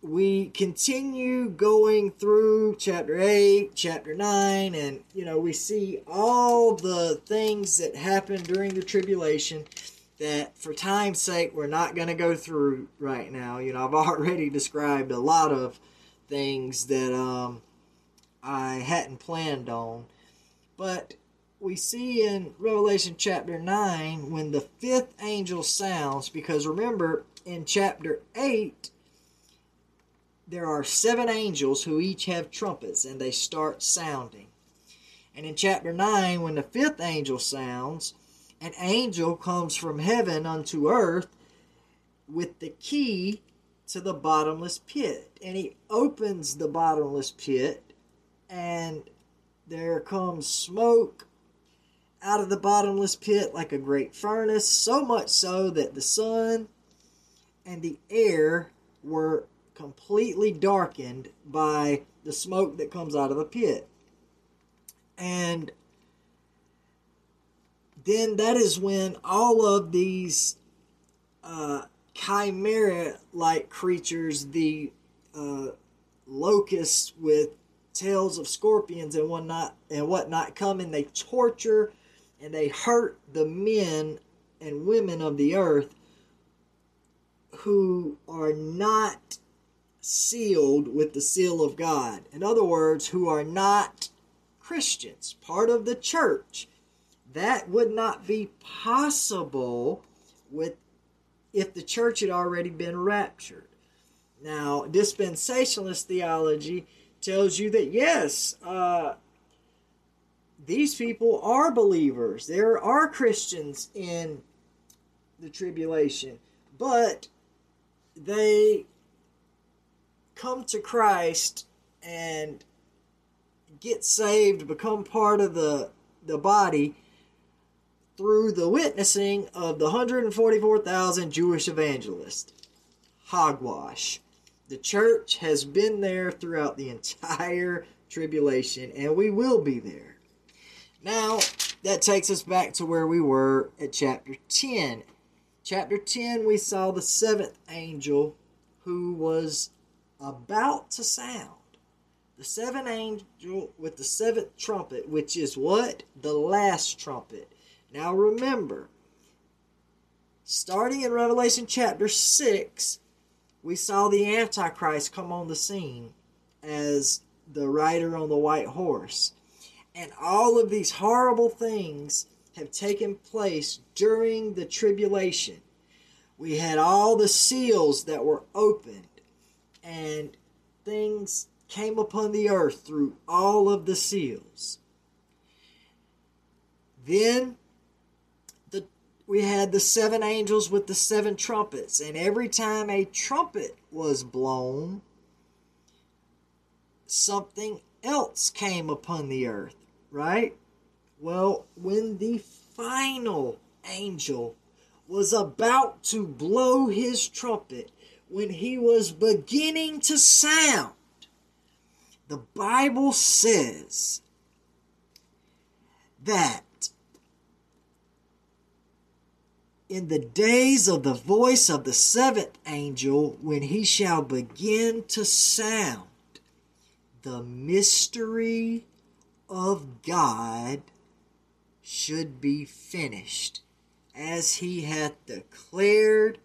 we continue going through chapter 8, chapter 9, and you know, we see all the things that happen during the tribulation that for time's sake we're not going to go through right now. You know, I've already described a lot of things that um, I hadn't planned on. But we see in Revelation chapter 9 when the fifth angel sounds, because remember in chapter 8 there are seven angels who each have trumpets and they start sounding. And in chapter 9, when the fifth angel sounds, an angel comes from heaven unto earth with the key to the bottomless pit. And he opens the bottomless pit, and there comes smoke out of the bottomless pit like a great furnace, so much so that the sun and the air were completely darkened by the smoke that comes out of the pit. And then that is when all of these uh, chimera like creatures, the uh, locusts with tails of scorpions and whatnot and whatnot come and they torture and they hurt the men and women of the earth who are not sealed with the seal of God. In other words, who are not Christians, part of the church. That would not be possible with if the church had already been raptured. Now, dispensationalist theology tells you that yes, uh, these people are believers. There are Christians in the tribulation, but they come to Christ and get saved, become part of the the body through the witnessing of the 144,000 Jewish evangelists. Hogwash. The church has been there throughout the entire tribulation, and we will be there. Now, that takes us back to where we were at chapter 10. Chapter 10, we saw the seventh angel who was about to sound. The seventh angel with the seventh trumpet, which is what? The last trumpet. Now remember, starting in Revelation chapter 6, we saw the Antichrist come on the scene as the rider on the white horse. And all of these horrible things have taken place during the tribulation. We had all the seals that were opened, and things came upon the earth through all of the seals. Then the, we had the seven angels with the seven trumpets, and every time a trumpet was blown, something else came upon the earth, right? Well, when the final angel was about to blow his trumpet, when he was beginning to sound, the Bible says that in the days of the voice of the seventh angel, when he shall begin to sound, the mystery of God should be finished, as he hath declared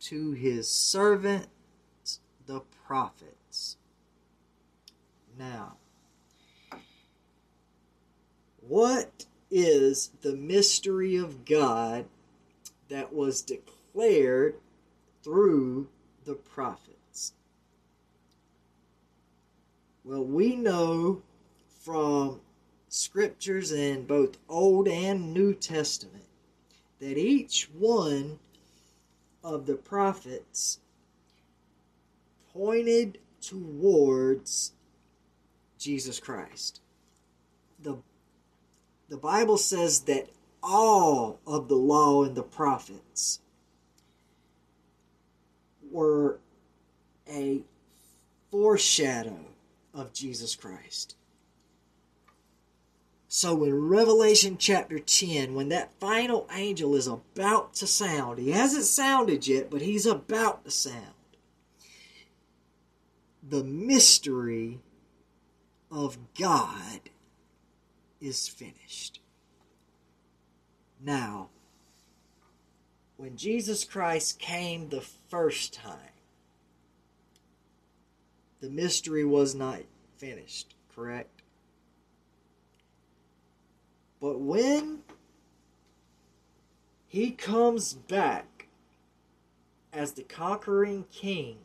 to his servants the prophets. Now, what is the mystery of God that was declared through the prophets? Well, we know from scriptures in both Old and New Testament that each one of the prophets pointed towards Jesus Christ. The, the Bible says that all of the law and the prophets were a foreshadow of Jesus Christ. So in Revelation chapter 10, when that final angel is about to sound, he hasn't sounded yet, but he's about to sound. The mystery of God is finished. Now, when Jesus Christ came the first time, the mystery was not finished, correct? But when he comes back as the conquering king,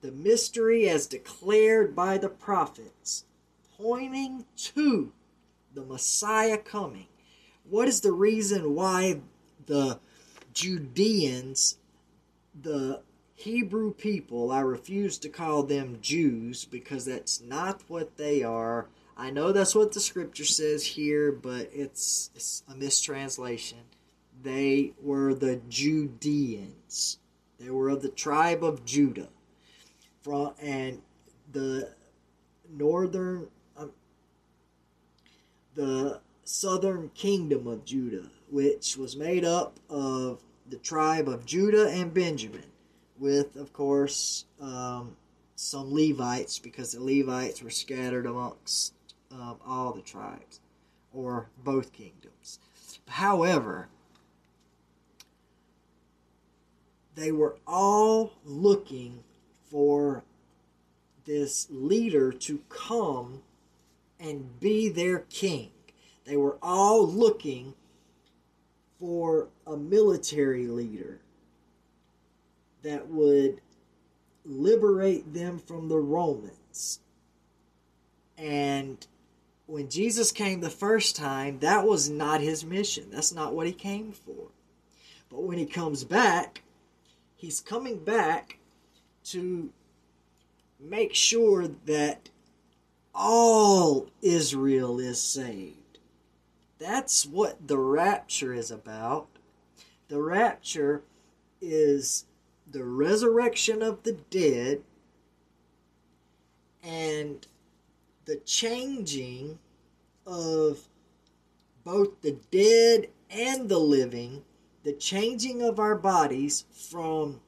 the mystery as declared by the prophets, pointing to the Messiah coming. What is the reason why the Judeans, the Hebrew people, I refuse to call them Jews because that's not what they are. I know that's what the scripture says here, but it's, it's a mistranslation. They were the Judeans. They were of the tribe of Judah. From and the northern um, the southern kingdom of Judah, which was made up of the tribe of Judah and Benjamin, with, of course, um, some Levites, because the Levites were scattered amongst um, all the tribes, or both kingdoms. However, they were all looking for this leader to come and be their king. They were all looking for a military leader that would liberate them from the Romans. And when Jesus came the first time, that was not his mission. That's not what he came for. But when he comes back, he's coming back to make sure that all Israel is saved. That's what the rapture is about. The rapture is the resurrection of the dead and the changing of both the dead and the living, the changing of our bodies from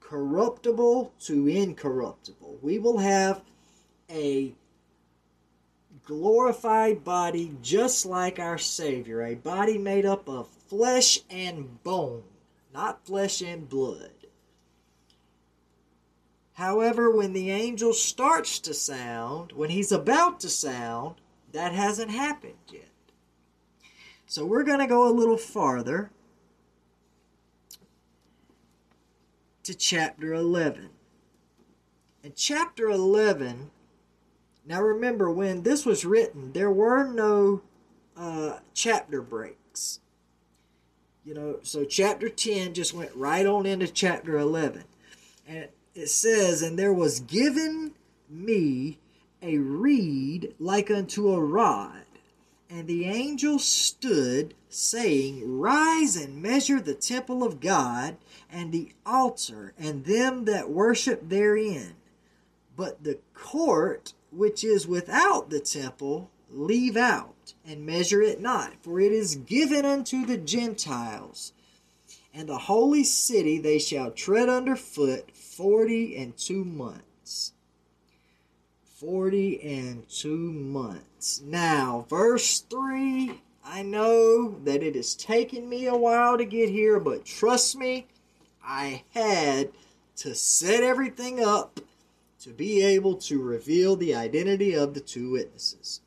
corruptible to incorruptible. We will have a glorified body just like our Savior, a body made up of flesh and bone, not flesh and blood. However, when the angel starts to sound, when he's about to sound, that hasn't happened yet. So we're going to go a little farther to chapter 11. In chapter 11, now remember when this was written, there were no uh, chapter breaks. You know, so chapter 10 just went right on into chapter 11. And it says, And there was given me a reed like unto a rod. And the angel stood, saying, Rise and measure the temple of God, and the altar, and them that worship therein. But the court which is without the temple, leave out, and measure it not, for it is given unto the Gentiles. And the holy city they shall tread under foot forty and two months. Forty and two months. Now, verse 3, I know that it has taken me a while to get here, but trust me, I had to set everything up to be able to reveal the identity of the two witnesses.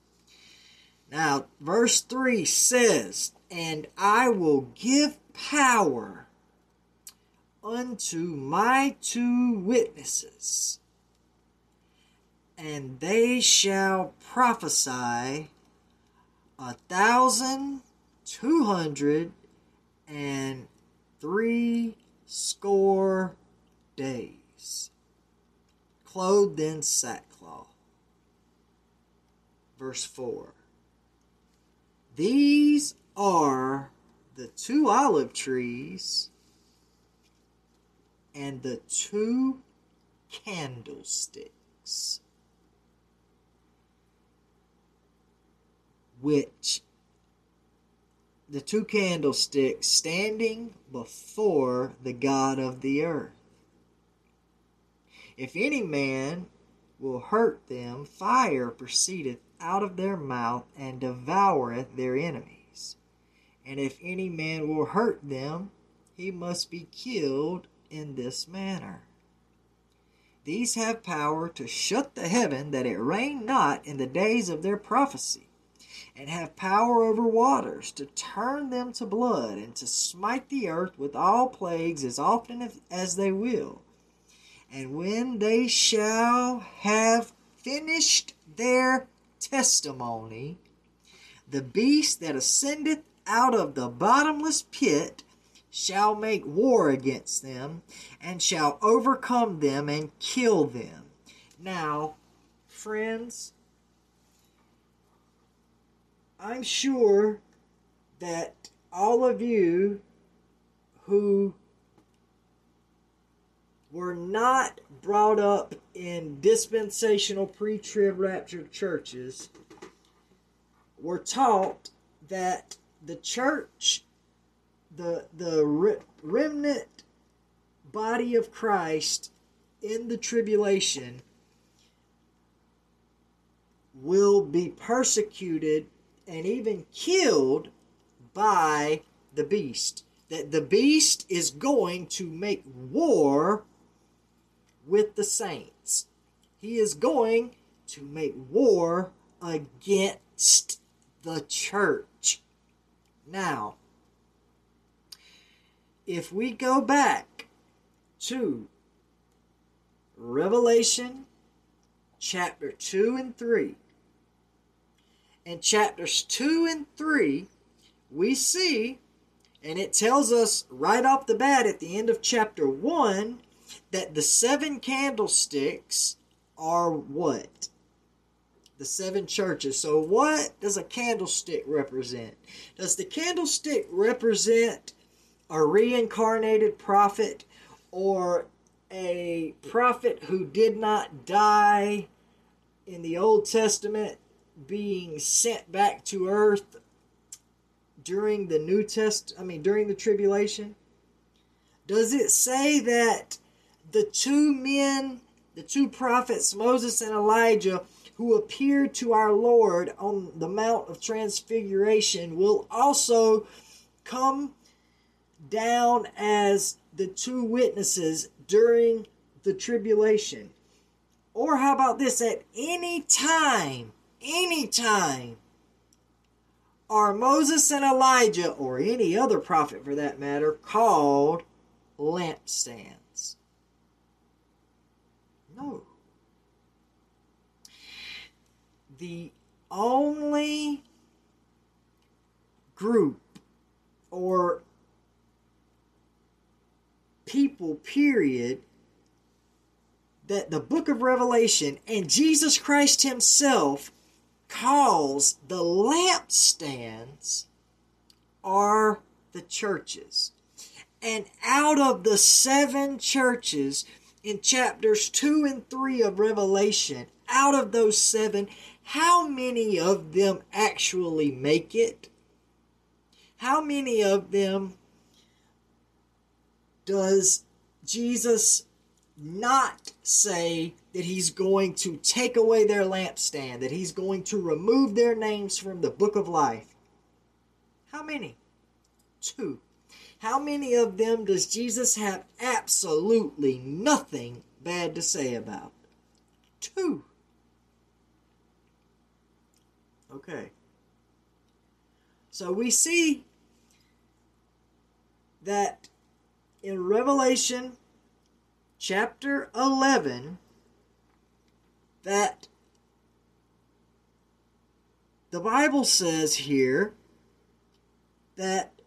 Now, verse 3 says, And I will give power unto my two witnesses, and they shall prophesy a thousand two hundred and three score days, clothed in sackcloth. Verse 4 These are the two olive trees and the two candlesticks, which the two candlesticks standing before the God of the earth. If any man will hurt them, fire proceedeth out of their mouth and devoureth their enemies. And if any man will hurt them, he must be killed in this manner. These have power to shut the heaven that it rain not in the days of their prophecy, and have power over waters to turn them to blood, and to smite the earth with all plagues as often as they will. And when they shall have finished their testimony, the beast that ascendeth out of the bottomless pit shall make war against them, and shall overcome them and kill them. Now, friends, I'm sure that all of you who were not brought up in dispensational pre trib rapture churches We were taught that the church, the, the remnant body of Christ in the tribulation, will be persecuted and even killed by the beast. That the beast is going to make war with the saints. He is going to make war against the church. Now, if we go back to Revelation chapter 2 and 3, in chapters 2 and 3, we see, and it tells us right off the bat at the end of chapter 1, that the seven candlesticks are what? The seven churches. So, what does a candlestick represent? Does the candlestick represent a reincarnated prophet or a prophet who did not die in the Old Testament being sent back to earth during the New Test I mean during the tribulation? Does it say that the two men, the two prophets, Moses and Elijah, who appeared to our Lord on the Mount of Transfiguration, will also come down as the two witnesses during the tribulation. Or how about this? At any time, any time, are Moses and Elijah, or any other prophet for that matter, called lampstands? No. The only group or people, period, that the book of Revelation and Jesus Christ Himself calls the lampstands are the churches. And out of the seven churches in chapters 2 and 3 of Revelation, out of those seven, how many of them actually make it? How many of them does Jesus not say that he's going to take away their lampstand, that he's going to remove their names from the book of life? How many? Two. How many of them does Jesus have absolutely nothing bad to say about? Two. Okay. So we see that in Revelation chapter 11 that the Bible says here that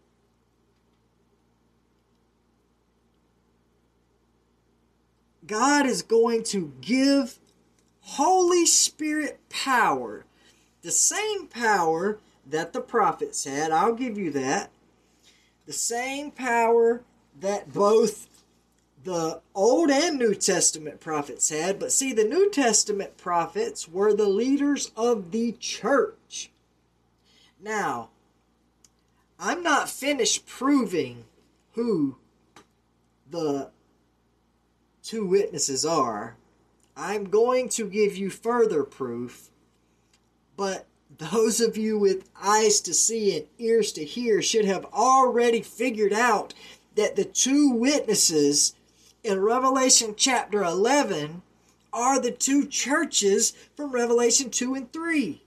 God is going to give Holy Spirit power, the same power that the prophets had. I'll give you that. The same power that both the Old and New Testament prophets had. But see, the New Testament prophets were the leaders of the church. Now, I'm not finished proving who the two witnesses are, I'm going to give you further proof, but those of you with eyes to see and ears to hear should have already figured out that the two witnesses in Revelation chapter 11 are the two churches from Revelation 2 and 3.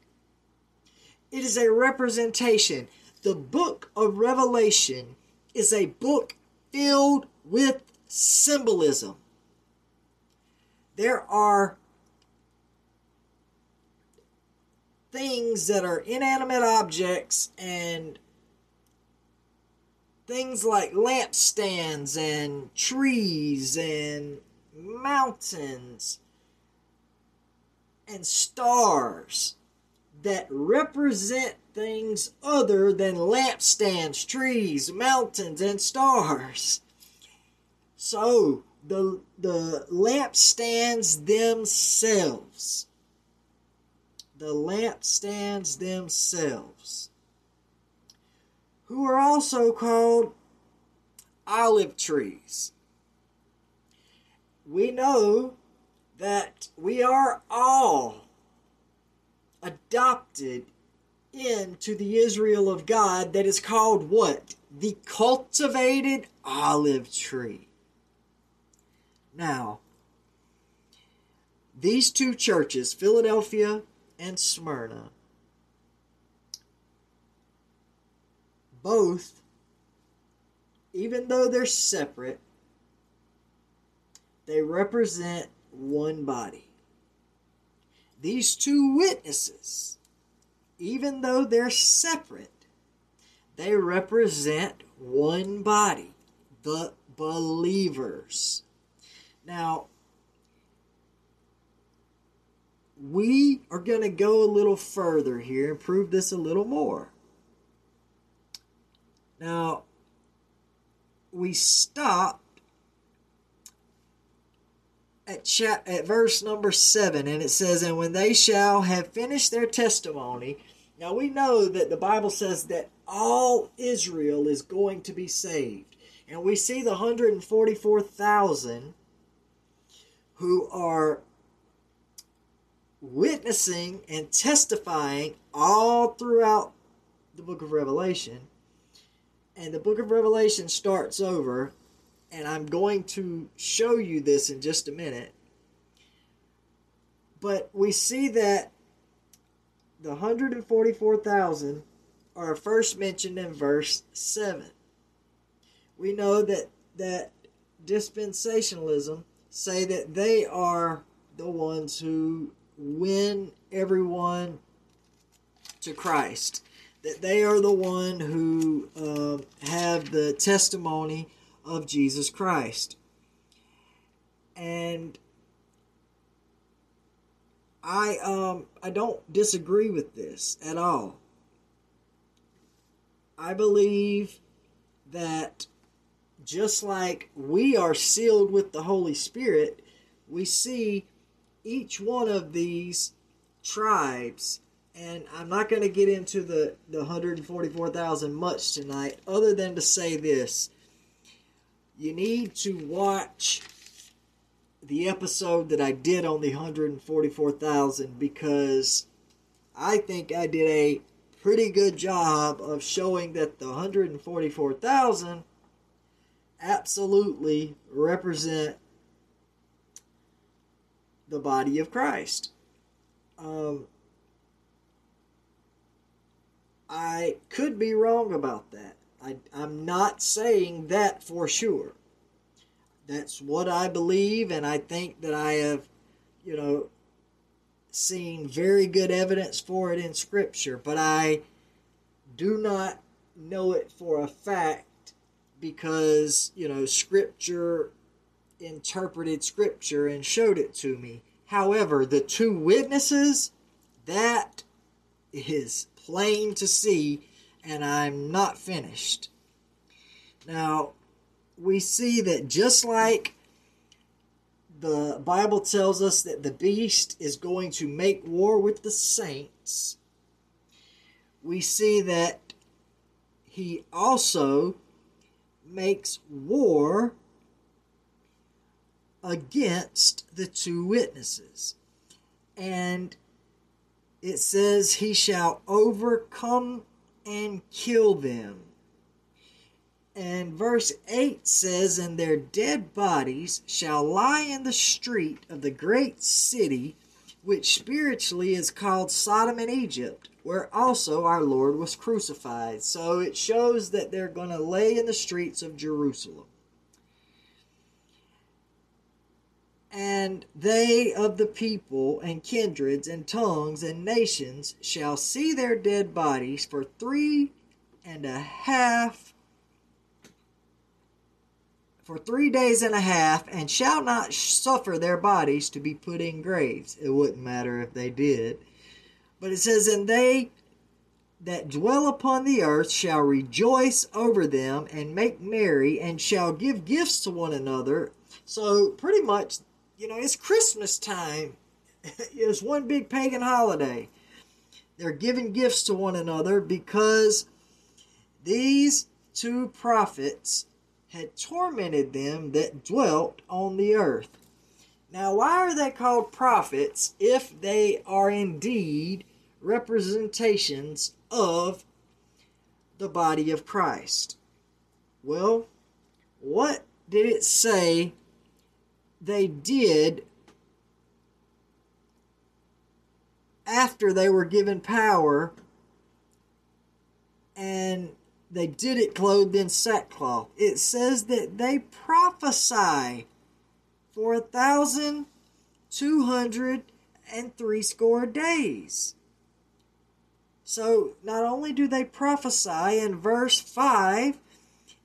It is a representation. The book of Revelation is a book filled with symbolism there are things that are inanimate objects and things like lampstands and trees and mountains and stars that represent things other than lampstands, trees, mountains, and stars. So the the lampstands themselves, the lampstands themselves, who are also called olive trees. We know that we are all adopted into the Israel of God that is called what? The cultivated olive tree. Now, these two churches, Philadelphia and Smyrna, both, even though they're separate, they represent one body. These two witnesses, even though they're separate, they represent one body, the believers. Now, we are going to go a little further here and prove this a little more. Now, we stop at, chap- at verse number 7, and it says, And when they shall have finished their testimony, now we know that the Bible says that all Israel is going to be saved. And we see the 144,000 who are witnessing and testifying all throughout the book of Revelation. And the book of Revelation starts over and I'm going to show you this in just a minute. But we see that the 144,000 are first mentioned in verse 7. We know that that dispensationalism say that they are the ones who win everyone to Christ. That they are the one who uh, have the testimony of Jesus Christ. And I um I don't disagree with this at all. I believe that just like we are sealed with the Holy Spirit, we see each one of these tribes and I'm not going to get into the, the 144,000 much tonight, other than to say this. You need to watch the episode that I did on the 144,000 because I think I did a pretty good job of showing that the 144,000 absolutely represent the body of Christ. Um, I could be wrong about that. I, I'm not saying that for sure. That's what I believe, and I think that I have, you know, seen very good evidence for it in Scripture, but I do not know it for a fact because, you know, Scripture interpreted Scripture and showed it to me. However, the two witnesses, that is plain to see and I'm not finished. Now, we see that just like the Bible tells us that the beast is going to make war with the saints, we see that he also makes war against the two witnesses. And it says, He shall overcome and kill them. And verse 8 says, And their dead bodies shall lie in the street of the great city, which spiritually is called Sodom and Egypt, where also our Lord was crucified. So it shows that they're going to lay in the streets of Jerusalem. And they of the people and kindreds and tongues and nations shall see their dead bodies for three and a half for three days and a half, and shall not suffer their bodies to be put in graves. It wouldn't matter if they did. But it says, And they that dwell upon the earth shall rejoice over them and make merry and shall give gifts to one another. So, pretty much, you know, it's Christmas time. it's one big pagan holiday. They're giving gifts to one another because these two prophets had tormented them that dwelt on the earth. Now, why are they called prophets if they are indeed representations of the body of Christ? Well, what did it say they did after they were given power and they did it clothed in sackcloth. It says that they prophesy for a thousand two hundred and three score days. So not only do they prophesy in verse 5,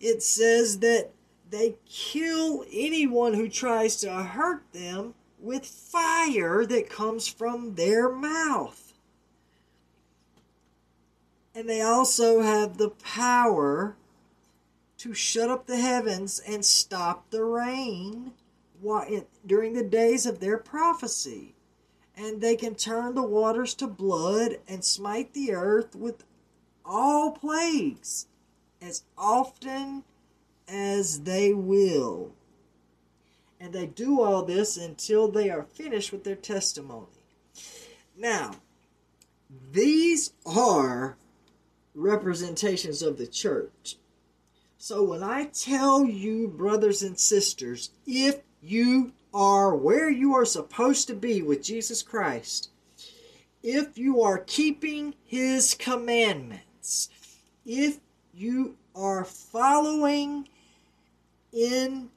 it says that they kill anyone who tries to hurt them with fire that comes from their mouth. And they also have the power to shut up the heavens and stop the rain during the days of their prophecy. And they can turn the waters to blood and smite the earth with all plagues as often as they will. And they do all this until they are finished with their testimony. Now, these are representations of the church. So when I tell you, brothers and sisters, if you are where you are supposed to be with Jesus Christ, if you are keeping his commandments, if you are following in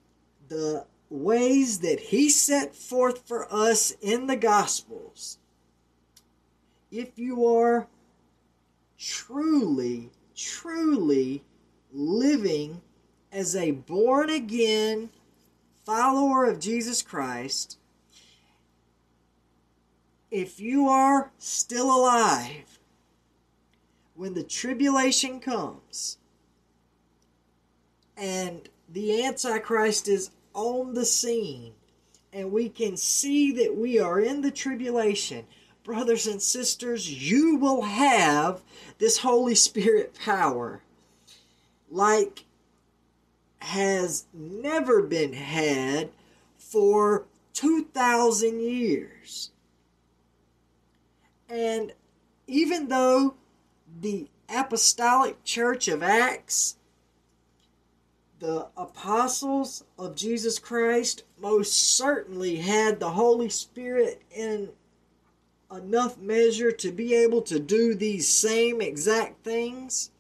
the ways that he set forth for us in the Gospels, if you are truly, truly living as a born again follower of Jesus Christ, if you are still alive when the tribulation comes and the Antichrist is on the scene and we can see that we are in the tribulation, brothers and sisters, you will have this Holy Spirit power like has never been had for 2,000 years. And even though the apostolic church of Acts the apostles of Jesus Christ most certainly had the Holy Spirit in enough measure to be able to do these same exact things.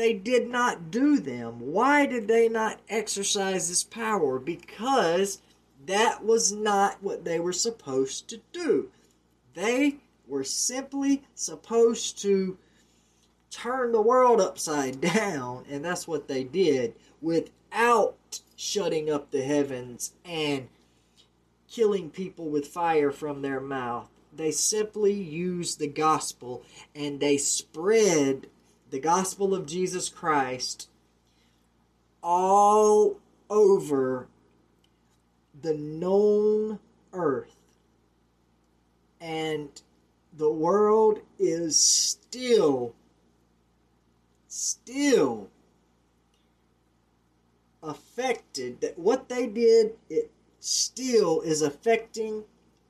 They did not do them. Why did they not exercise this power? Because that was not what they were supposed to do. They were simply supposed to turn the world upside down, and that's what they did without shutting up the heavens and killing people with fire from their mouth. They simply used the gospel and they spread the gospel of Jesus Christ all over the known earth. And the world is still, still affected that what they did it still is affecting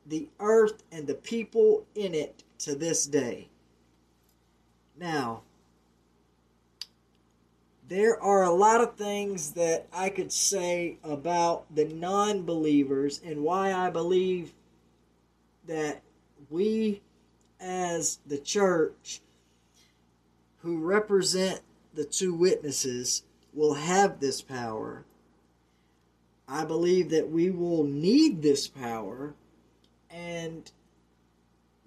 the earth and the people in it to this day. Now, there are a lot of things that I could say about the non believers and why I believe that we, as the church, who represent the two witnesses, will have this power. I believe that we will need this power and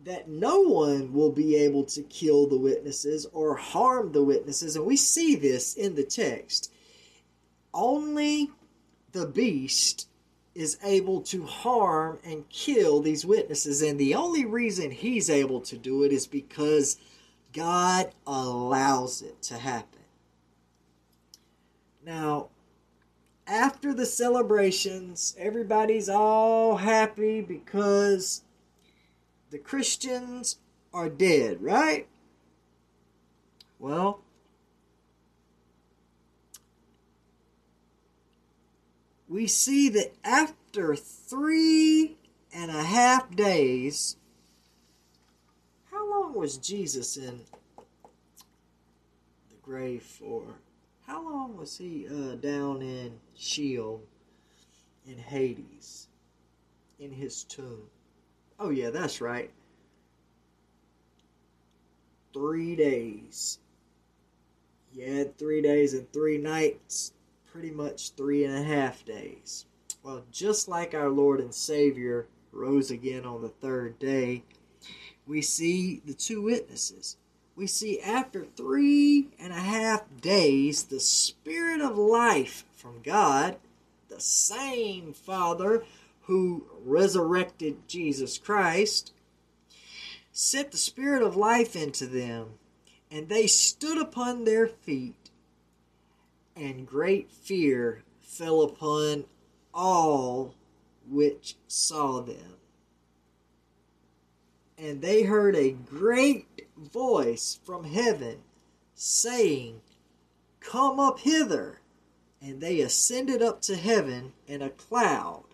that no one will be able to kill the witnesses or harm the witnesses. And we see this in the text. Only the beast is able to harm and kill these witnesses. And the only reason he's able to do it is because God allows it to happen. Now, after the celebrations, everybody's all happy because the Christians are dead, right? Well, we see that after three and a half days, how long was Jesus in the grave for? How long was he uh, down in Sheol, in Hades, in his tomb? Oh, yeah, that's right. Three days. Had three days and three nights pretty much three and a half days. Well, just like our Lord and Savior rose again on the third day, we see the two witnesses. We see after three and a half days, the Spirit of life from God, the same Father who resurrected Jesus Christ, sent the Spirit of life into them, and they stood upon their feet and great fear fell upon all which saw them. And they heard a great voice from heaven saying, Come up hither. And they ascended up to heaven in a cloud,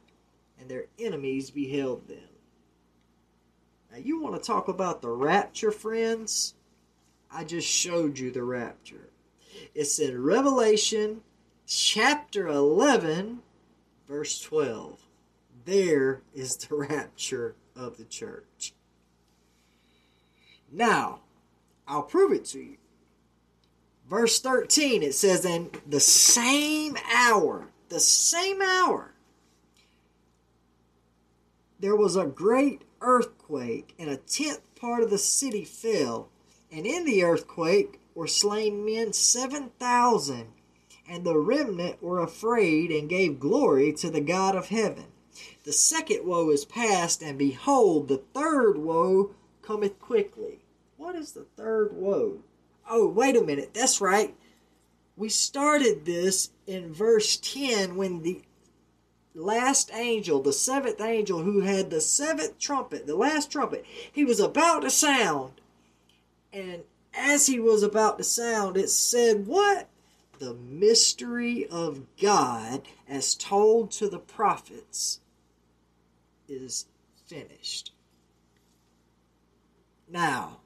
their enemies beheld them. Now, you want to talk about the rapture, friends? I just showed you the rapture. It's in Revelation chapter 11, verse 12. There is the rapture of the church. Now, I'll prove it to you. Verse 13, it says, In the same hour, the same hour, there was a great earthquake, and a tenth part of the city fell. And in the earthquake, were slain men seven thousand, and the remnant were afraid and gave glory to the God of heaven. The second woe is past, and behold, the third woe cometh quickly. What is the third woe? Oh, wait a minute. That's right. We started this in verse 10 when the last angel, the seventh angel who had the seventh trumpet, the last trumpet, he was about to sound. And as he was about to sound, it said, What? The mystery of God, as told to the prophets, is finished. Now,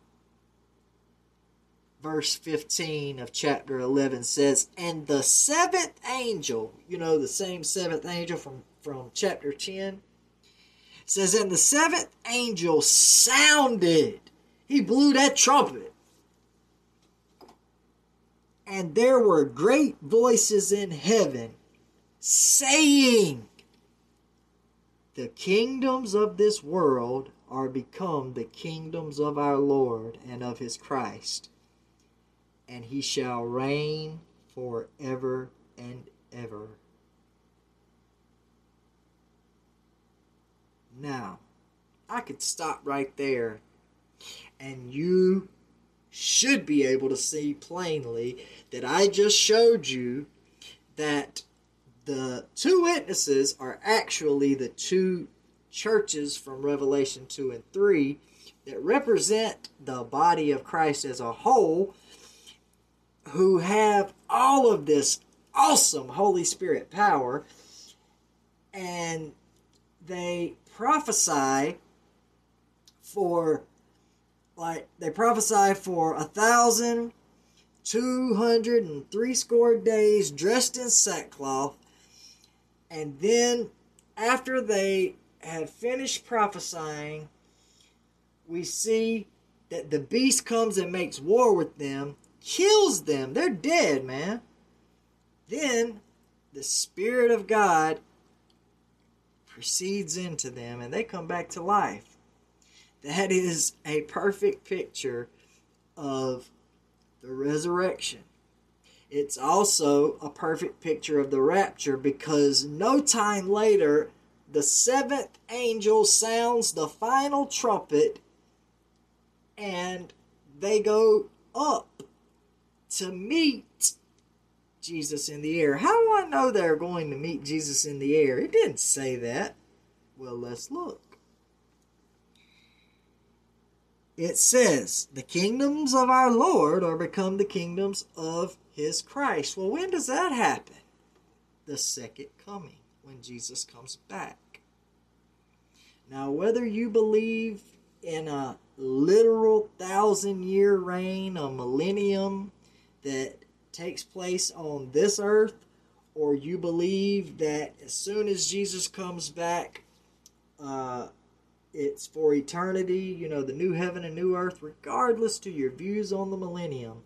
verse 15 of chapter 11 says, And the seventh angel, you know, the same seventh angel from, from chapter 10, says, And the seventh angel sounded. He blew that trumpet and there were great voices in heaven saying, The kingdoms of this world are become the kingdoms of our Lord and of his Christ, and he shall reign forever and ever. Now, I could stop right there, and you should be able to see plainly that I just showed you that the two witnesses are actually the two churches from Revelation 2 and 3 that represent the body of Christ as a whole who have all of this awesome Holy Spirit power and they prophesy for like they prophesy for a thousand two hundred and three score days dressed in sackcloth and then after they have finished prophesying we see that the beast comes and makes war with them kills them. They're dead man. Then the spirit of god proceeds into them and they come back to life. That is a perfect picture of the resurrection. It's also a perfect picture of the rapture because no time later, the seventh angel sounds the final trumpet and they go up to meet Jesus in the air. How do I know they're going to meet Jesus in the air? It didn't say that. Well, let's look. It says, The kingdoms of our Lord are become the kingdoms of his Christ. Well, when does that happen? The second coming, when Jesus comes back. Now, whether you believe in a literal thousand year reign, a millennium that takes place on this earth, or you believe that as soon as Jesus comes back, uh, it's for eternity, you know, the new heaven and new earth, regardless to your views on the millennium,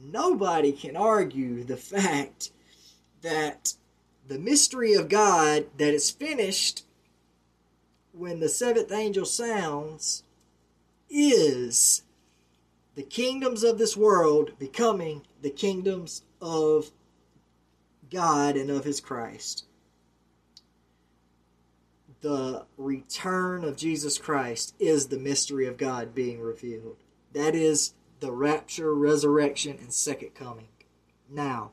nobody can argue the fact that the mystery of God that is finished when the seventh angel sounds is the kingdoms of this world becoming the kingdoms of God and of his Christ. The return of Jesus Christ is the mystery of God being revealed. That is the rapture, resurrection, and second coming. Now,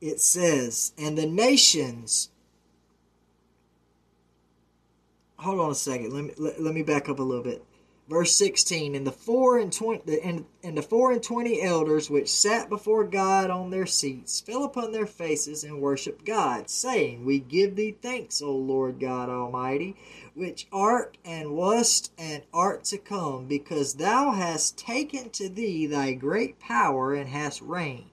it says, and the nations. Hold on a second. Let me let, let me back up a little bit verse 16 and the four and twenty and, and the four and twenty elders which sat before god on their seats fell upon their faces and worshipped god saying we give thee thanks o lord god almighty which art and wast and art to come because thou hast taken to thee thy great power and hast reigned.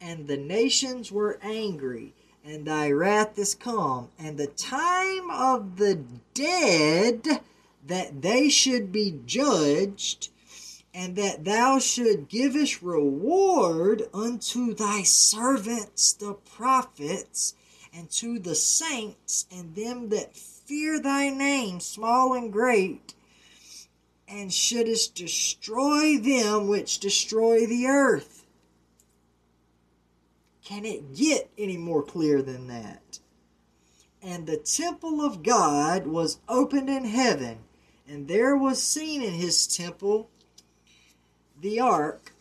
And the nations were angry and thy wrath is come. And the time of the dead that they should be judged, and that thou should givest reward unto thy servants the prophets, and to the saints, and them that fear thy name, small and great, and shouldest destroy them which destroy the earth. Can it get any more clear than that? And the temple of God was opened in heaven, and there was seen in his temple the ark,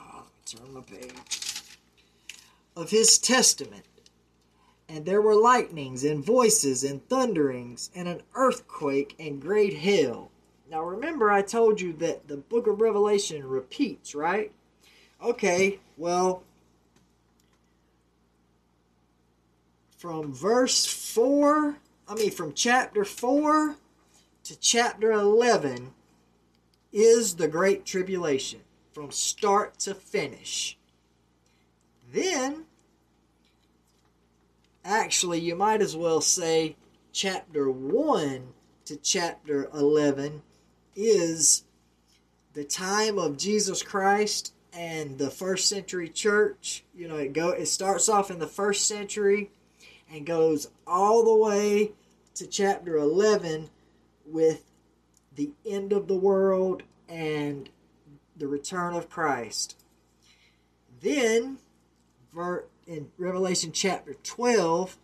oh, turn my page, of his testament. And there were lightnings and voices and thunderings and an earthquake and great hail. Now remember, I told you that the book of Revelation repeats, right? Okay, well, from verse 4, I mean, from chapter 4 to chapter 11 is the Great Tribulation from start to finish. Then, actually, you might as well say chapter 1 to chapter 11 is the time of Jesus Christ and the first century church. You know, it go it starts off in the first century and goes all the way to chapter 11 with the end of the world and the return of Christ. Then, in Revelation chapter 12,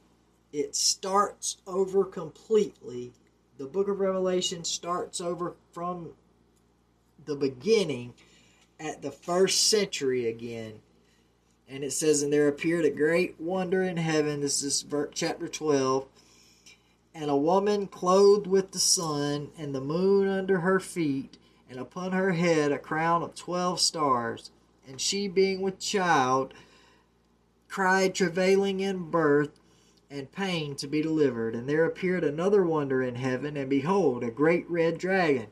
it starts over completely. The book of Revelation starts over from the beginning at the first century again. And it says, And there appeared a great wonder in heaven. This is chapter 12 and a woman clothed with the sun, and the moon under her feet, and upon her head a crown of twelve stars. And she, being with child, cried, travailing in birth and pain to be delivered. And there appeared another wonder in heaven, and behold, a great red dragon,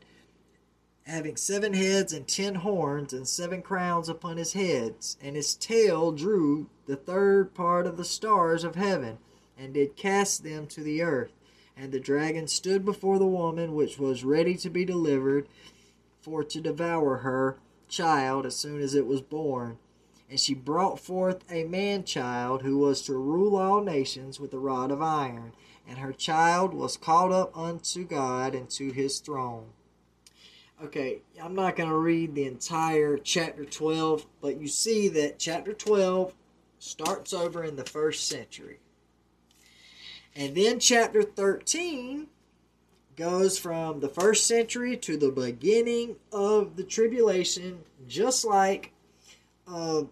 having seven heads and ten horns, and seven crowns upon his heads. And his tail drew the third part of the stars of heaven, and did cast them to the earth and the dragon stood before the woman which was ready to be delivered, for to devour her child as soon as it was born. And she brought forth a man child who was to rule all nations with a rod of iron. And her child was caught up unto God and to his throne. Okay, I'm not going to read the entire chapter 12, but you see that chapter 12 starts over in the first century. And then chapter 13 goes from the first century to the beginning of the tribulation, just like uh,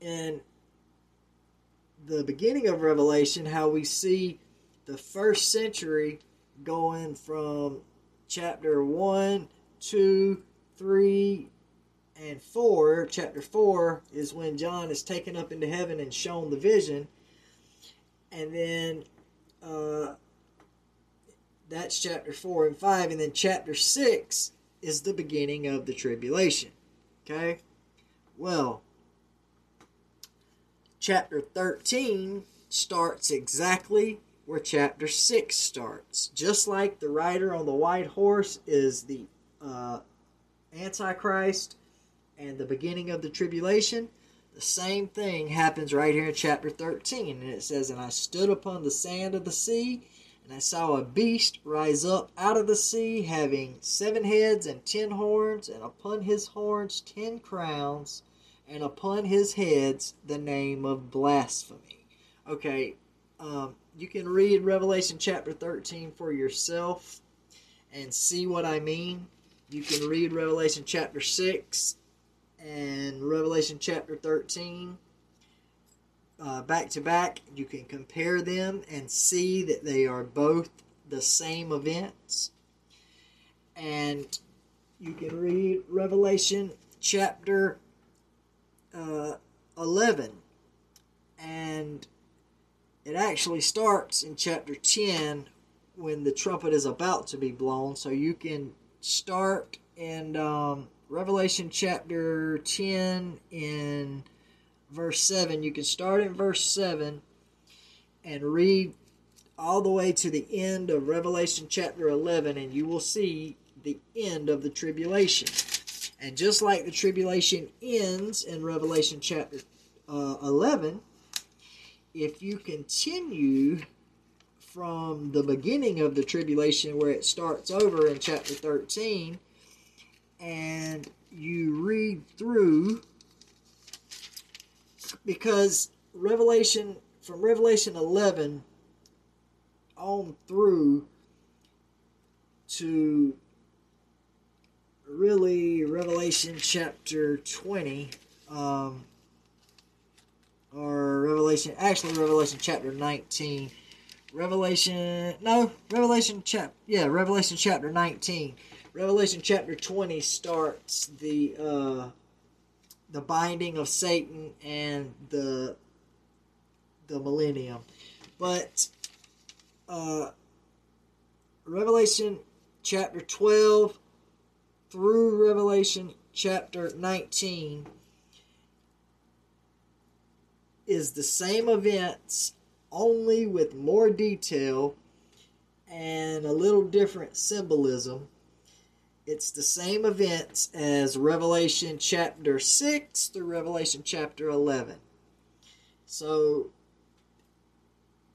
in the beginning of Revelation, how we see the first century going from chapter 1, 2, 3, and 4. Chapter 4 is when John is taken up into heaven and shown the vision. And then uh, that's chapter 4 and 5. And then chapter 6 is the beginning of the tribulation. Okay? Well, chapter 13 starts exactly where chapter 6 starts. Just like the rider on the white horse is the uh, Antichrist and the beginning of the tribulation, the same thing happens right here in chapter 13. And it says, And I stood upon the sand of the sea, and I saw a beast rise up out of the sea, having seven heads and ten horns, and upon his horns ten crowns, and upon his heads the name of blasphemy. Okay, um, you can read Revelation chapter 13 for yourself and see what I mean. You can read Revelation chapter 6 and Revelation chapter 13 uh, back to back. You can compare them and see that they are both the same events. And you can read Revelation chapter uh, 11 and it actually starts in chapter 10 when the trumpet is about to be blown. So you can start and um, Revelation chapter 10 in verse 7. You can start in verse 7 and read all the way to the end of Revelation chapter 11, and you will see the end of the tribulation. And just like the tribulation ends in Revelation chapter uh, 11, if you continue from the beginning of the tribulation where it starts over in chapter 13 and you read through because revelation from revelation 11 on through to really revelation chapter 20 um, or Revelation, actually Revelation chapter 19. Revelation, no, Revelation chap, yeah, Revelation chapter 19. Revelation chapter 20 starts the uh, the binding of Satan and the the millennium. But uh, Revelation chapter 12 through Revelation chapter 19 is the same events, only with more detail and a little different symbolism. It's the same events as Revelation chapter 6 through Revelation chapter 11. So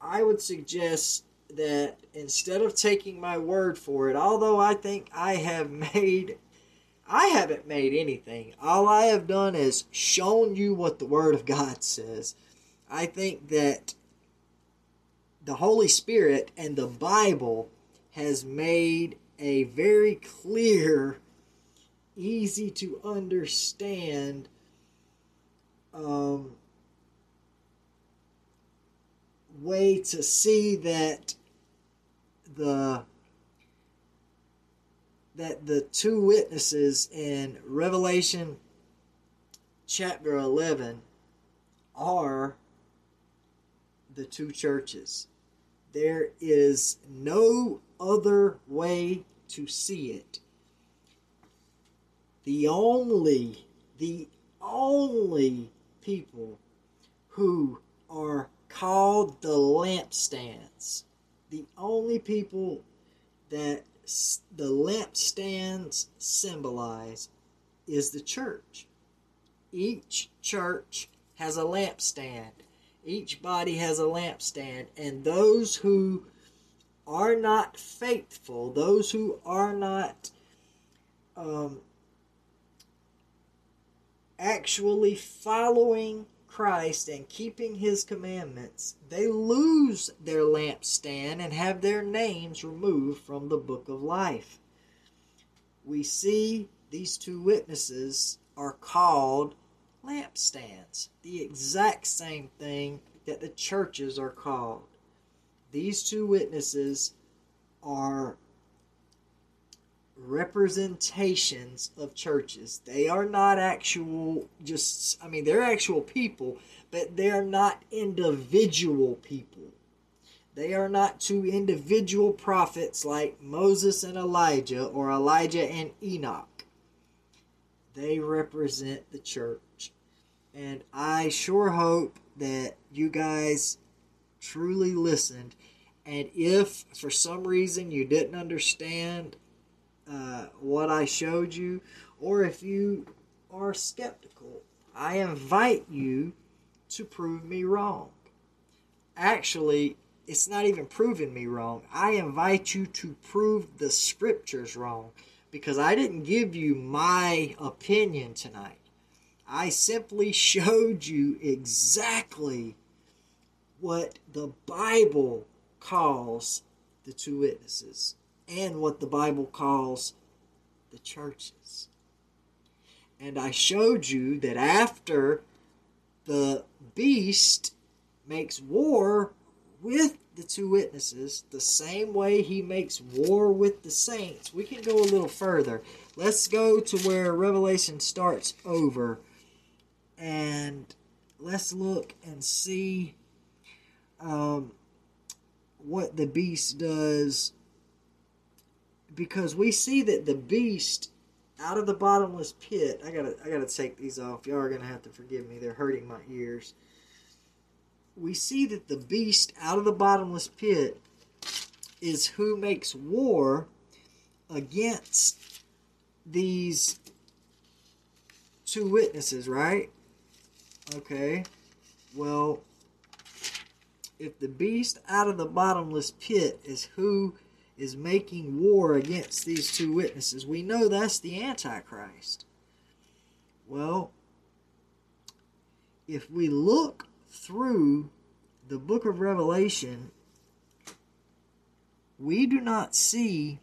I would suggest that instead of taking my word for it, although I think I have made I haven't made anything. All I have done is shown you what the Word of God says. I think that the Holy Spirit and the Bible has made a very clear, easy to understand um, way to see that the that the two witnesses in Revelation chapter 11 are the two churches. There is no other way to see it. The only, the only people who are called the lampstands, the only people that the lampstands symbolize is the church. Each church has a lampstand. Each body has a lampstand, and those who are not faithful, those who are not um, actually following Christ and keeping his commandments, they lose their lampstand and have their names removed from the book of life. We see these two witnesses are called lampstands, the exact same thing that the churches are called. These two witnesses are representations of churches. They are not actual, just, I mean, they're actual people, but they're not individual people. They are not two individual prophets like Moses and Elijah or Elijah and Enoch. They represent the church. And I sure hope that you guys truly listened. And if for some reason you didn't understand uh, what I showed you, or if you are skeptical, I invite you to prove me wrong. Actually, it's not even proving me wrong. I invite you to prove the scriptures wrong because I didn't give you my opinion tonight. I simply showed you exactly what the Bible calls the two witnesses and what the Bible calls the churches. And I showed you that after the beast makes war with the two witnesses, the same way he makes war with the saints, we can go a little further. Let's go to where Revelation starts over and let's look and see um, what the beast does because we see that the beast out of the bottomless pit i gotta i gotta take these off. Y'all are gonna have to forgive me. They're hurting my ears. We see that the beast out of the bottomless pit is who makes war against these two witnesses right? Okay. Well if the beast out of the bottomless pit is who is making war against these two witnesses. We know that's the Antichrist. Well, if we look through the book of Revelation, we do not see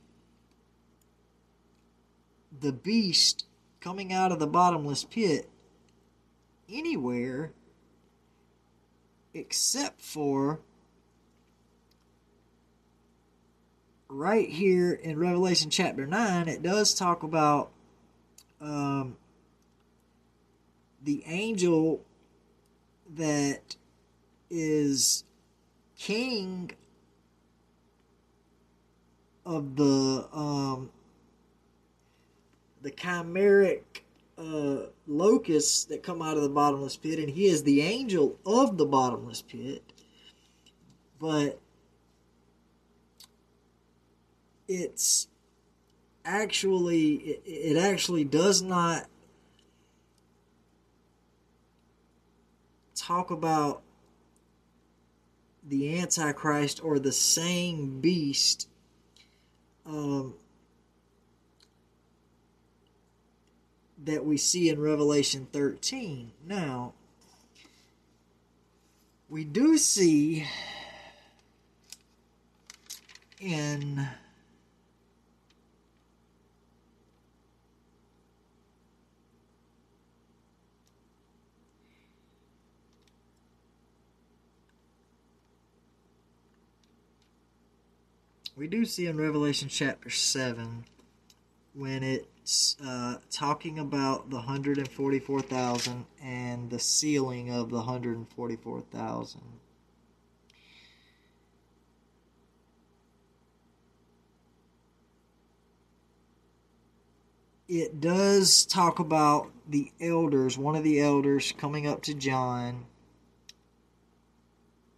the beast coming out of the bottomless pit anywhere except for right here in Revelation chapter 9, it does talk about um, the angel that is king of the um, the chimeric uh, locusts that come out of the bottomless pit, and he is the angel of the bottomless pit. But it's actually it, it actually does not talk about the antichrist or the same beast um, that we see in revelation 13 now we do see in we do see in Revelation chapter 7 when it's uh, talking about the 144,000 and the sealing of the 144,000. It does talk about the elders, one of the elders coming up to John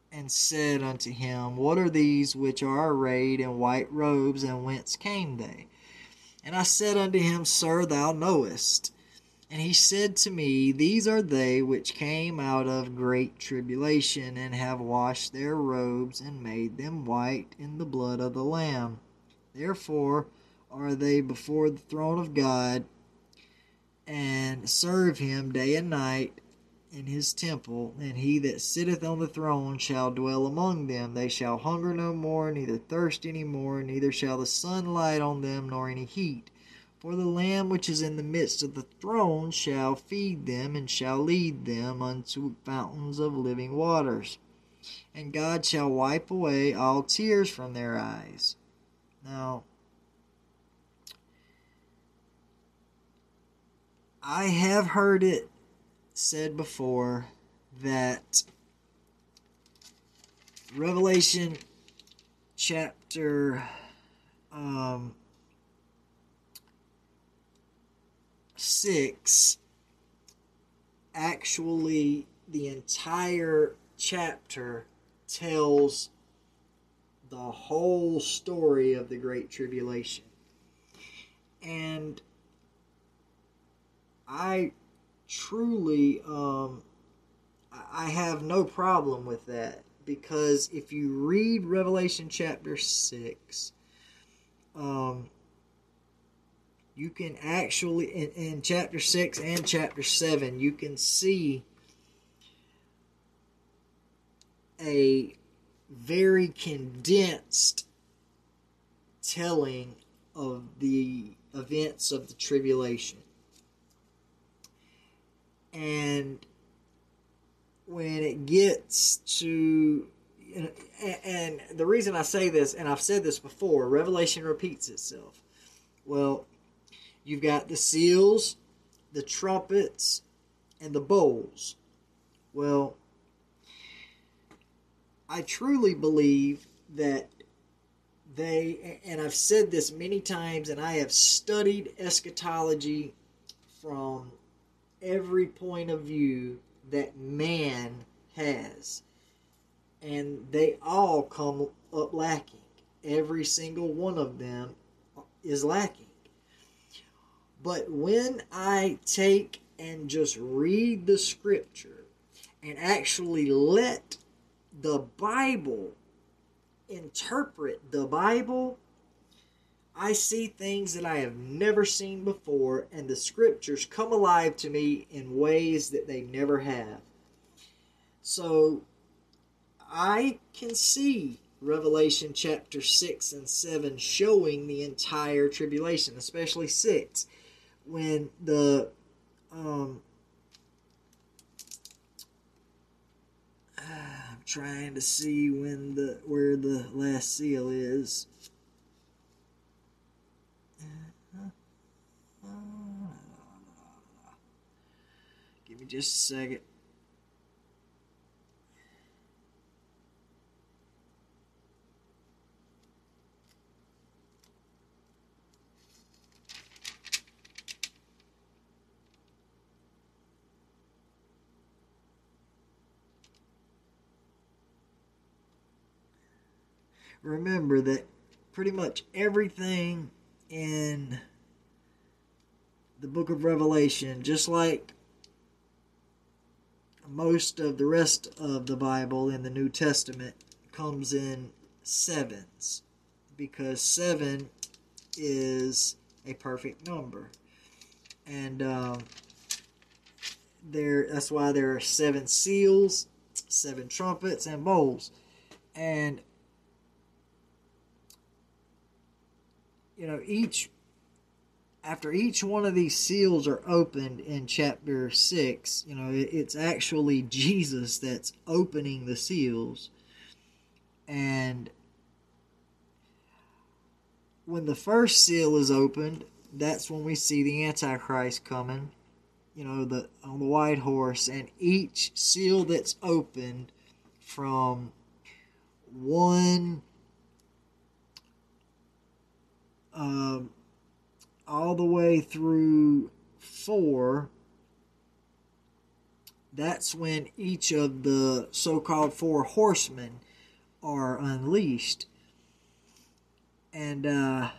and said unto him, What are these which are arrayed in white robes, and whence came they? And I said unto him, Sir, thou knowest. And he said to me, These are they which came out of great tribulation, and have washed their robes, and made them white in the blood of the Lamb. Therefore are they before the throne of God and serve him day and night in his temple, and he that sitteth on the throne shall dwell among them. They shall hunger no more, neither thirst any more, neither shall the sun light on them, nor any heat. For the Lamb which is in the midst of the throne shall feed them, and shall lead them unto fountains of living waters. And God shall wipe away all tears from their eyes. Now, I have heard it said before that Revelation chapter um, 6 actually the entire chapter tells the whole story of the Great Tribulation. And I truly, um, I have no problem with that because if you read Revelation chapter 6, um, you can actually, in, in chapter 6 and chapter 7, you can see a very condensed telling of the events of the tribulation. And when it gets to and the reason I say this, and I've said this before, Revelation repeats itself. Well, you've got the seals, the trumpets, and the bowls. Well, I truly believe that they, and I've said this many times, and I have studied eschatology from every point of view that man has. And they all come up lacking. Every single one of them is lacking. But when I take and just read the scripture and actually let the Bible interpret the Bible, I see things that I have never seen before, and the scriptures come alive to me in ways that they never have. So I can see Revelation chapter 6 and 7 showing the entire tribulation, especially 6, when the um, I'm trying to see when the where the last seal is. Just a second. remember that pretty much everything in the book of Revelation, just like most of the rest of the Bible in the New Testament, comes in sevens because seven is a perfect number. And um, there that's why there are seven seals, seven trumpets, and bowls. And you know, each after each one of these seals are opened in chapter 6, you know, it's actually Jesus that's opening the seals. And when the first seal is opened, that's when we see the Antichrist coming, you know, the on the white horse, and each seal that's opened from one um, all the way through four, that's when each of the so called four horsemen are unleashed. And uh,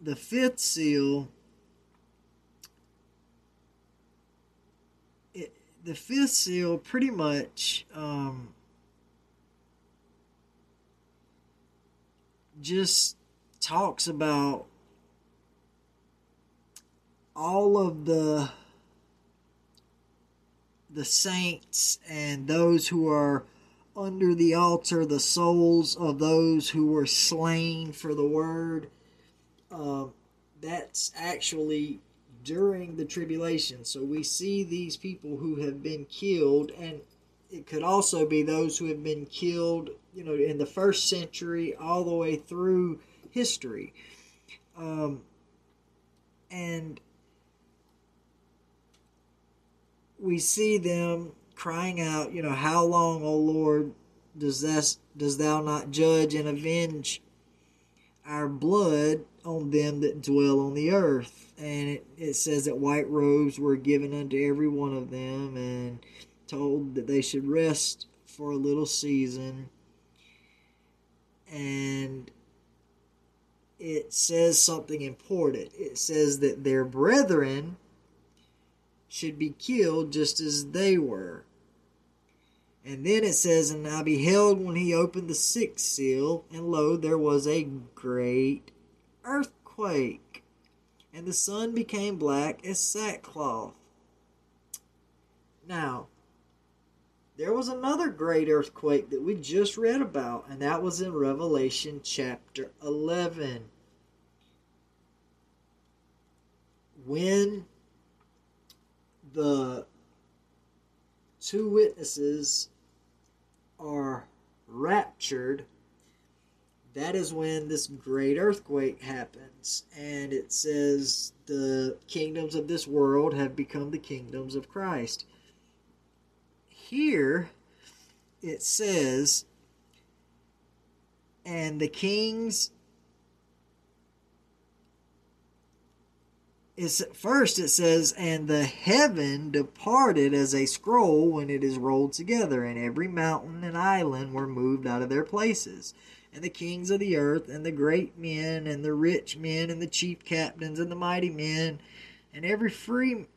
the fifth seal, it, the fifth seal pretty much. Um, just talks about all of the the saints and those who are under the altar, the souls of those who were slain for the word. Um, that's actually during the tribulation. So we see these people who have been killed, and it could also be those who have been killed, you know, in the first century all the way through history. Um, and we see them crying out, you know, how long, O Lord, does this does thou not judge and avenge our blood on them that dwell on the earth? And it, it says that white robes were given unto every one of them and told that they should rest for a little season. And it says something important. It says that their brethren should be killed just as they were. And then it says, And I beheld when he opened the sixth seal, and lo, there was a great earthquake, and the sun became black as sackcloth. Now, there was another great earthquake that we just read about, and that was in Revelation chapter 11. When the two witnesses are raptured, that is when this great earthquake happens. And it says the kingdoms of this world have become the kingdoms of Christ. Here it says, and the kings is first it says and the heaven departed as a scroll when it is rolled together and every mountain and island were moved out of their places. And the kings of the earth and the great men and the rich men and the chief captains and the mighty men and every free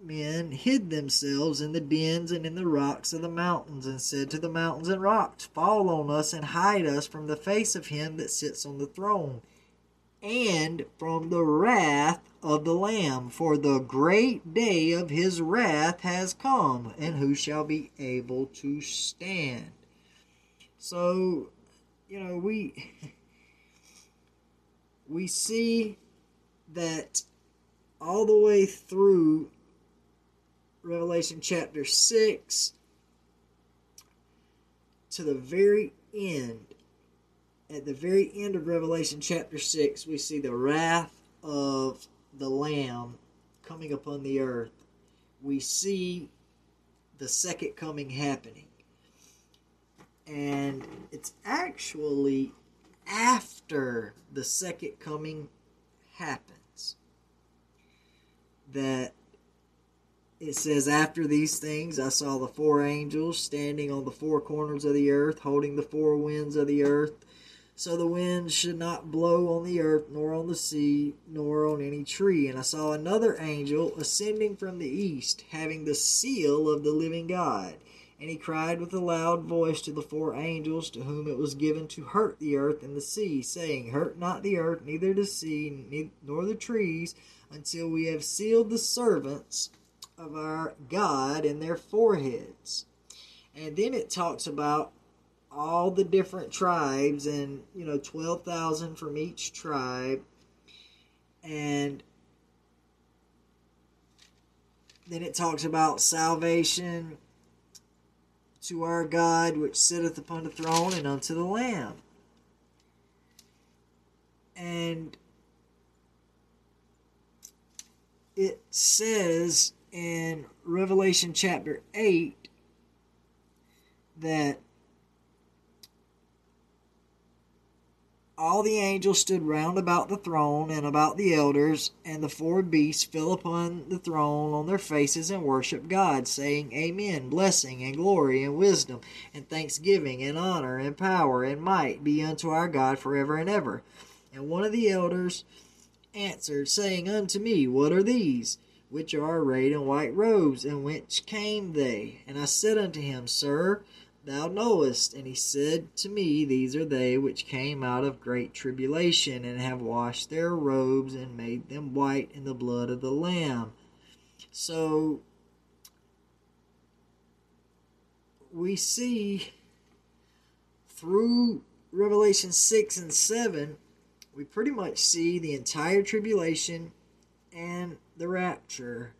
men hid themselves in the dens and in the rocks of the mountains and said to the mountains and rocks fall on us and hide us from the face of him that sits on the throne and from the wrath of the Lamb, for the great day of his wrath has come, and who shall be able to stand? So, you know, we we see that all the way through Revelation chapter 6 to the very end at the very end of Revelation chapter 6, we see the wrath of the Lamb coming upon the earth. We see the second coming happening. And it's actually after the second coming happens that it says, After these things I saw the four angels standing on the four corners of the earth, holding the four winds of the earth so the wind should not blow on the earth, nor on the sea, nor on any tree. And I saw another angel ascending from the east, having the seal of the living God. And he cried with a loud voice to the four angels to whom it was given to hurt the earth and the sea, saying, Hurt not the earth, neither the sea, nor the trees, until we have sealed the servants of our God in their foreheads. And then it talks about all the different tribes and you know 12,000 from each tribe and then it talks about salvation to our God which sitteth upon the throne and unto the lamb and it says in Revelation chapter 8 that all the angels stood round about the throne and about the elders, and the four beasts fell upon the throne on their faces and worshipped God, saying, Amen. Blessing and glory and wisdom and thanksgiving and honor and power and might be unto our God forever and ever. And one of the elders answered, saying unto me, What are these? Which are arrayed in white robes, and whence came they? And I said unto him, Sir, thou knowest. And he said to me, These are they which came out of great tribulation, and have washed their robes and made them white in the blood of the Lamb. So we see through Revelation 6 and 7, we pretty much see the entire tribulation and the rapture.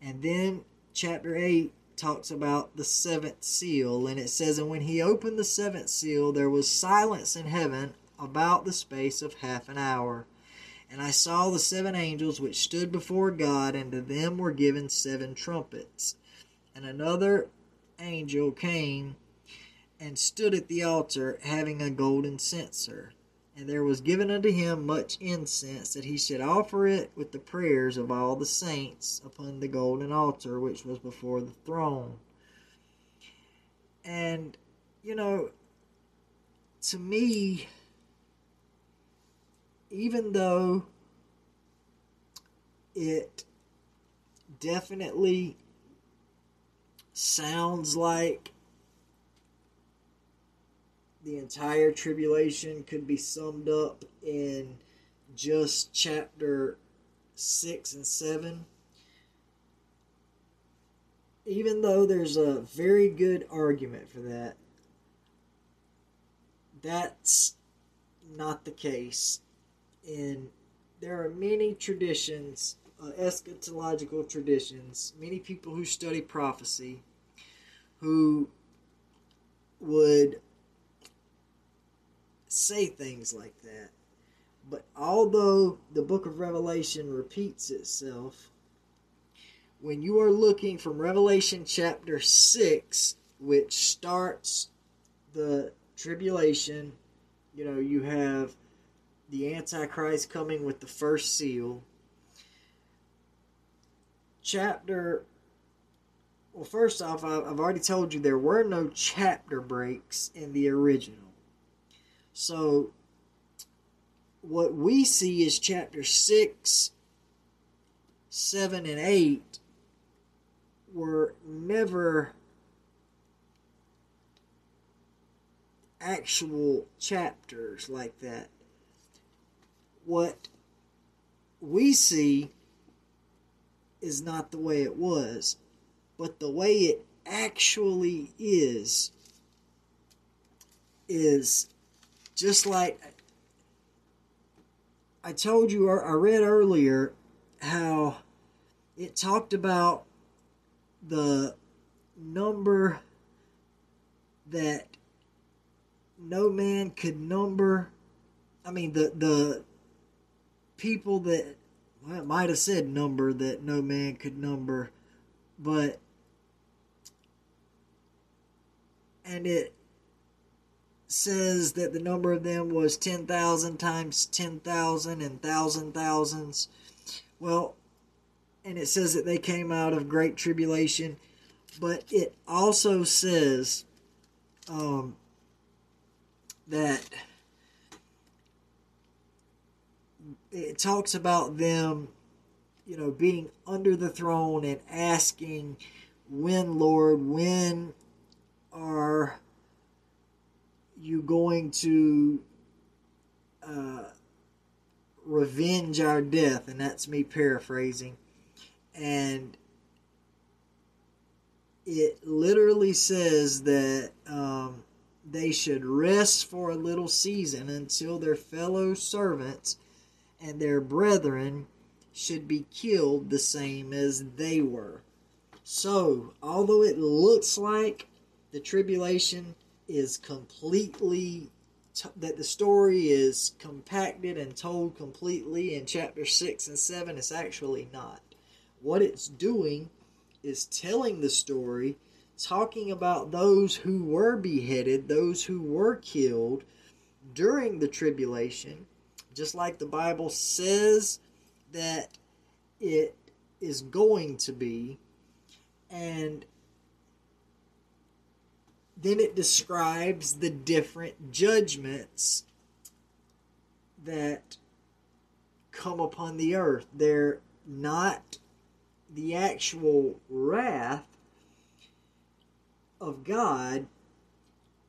And then chapter 8 talks about the seventh seal, and it says, And when he opened the seventh seal, there was silence in heaven about the space of half an hour. And I saw the seven angels which stood before God, and to them were given seven trumpets. And another angel came and stood at the altar, having a golden censer. And there was given unto him much incense, that he should offer it with the prayers of all the saints upon the golden altar which was before the throne. And, you know, to me, even though it definitely sounds like the entire tribulation could be summed up in just chapter 6 and 7. Even though there's a very good argument for that, that's not the case. And there are many traditions, uh, eschatological traditions, many people who study prophecy who would say things like that. But although the book of Revelation repeats itself, when you are looking from Revelation chapter 6, which starts the tribulation, you know, you have the Antichrist coming with the first seal. Chapter, well, first off, I've already told you there were no chapter breaks in the original. So, what we see is chapter 6, 7, and 8 were never actual chapters like that. What we see is not the way it was, but the way it actually is is just like I told you, er, I read earlier how it talked about the number that no man could number. I mean, the the people that well, it might have said number that no man could number, but and it says that the number of them was 10,000 times 10,000 and thousand thousands. Well, and it says that they came out of great tribulation, but it also says um, that it talks about them, you know, being under the throne and asking, when, Lord, when are you going to uh, revenge our death? And that's me paraphrasing. And it literally says that um, they should rest for a little season until their fellow servants and their brethren should be killed the same as they were. So, although it looks like the tribulation is completely that the story is compacted and told completely in chapter 6 and 7 it's actually not. What it's doing is telling the story talking about those who were beheaded those who were killed during the tribulation. Just like the bible says that it is going to be. And then it describes the different judgments that come upon the earth. They're not the actual wrath of God,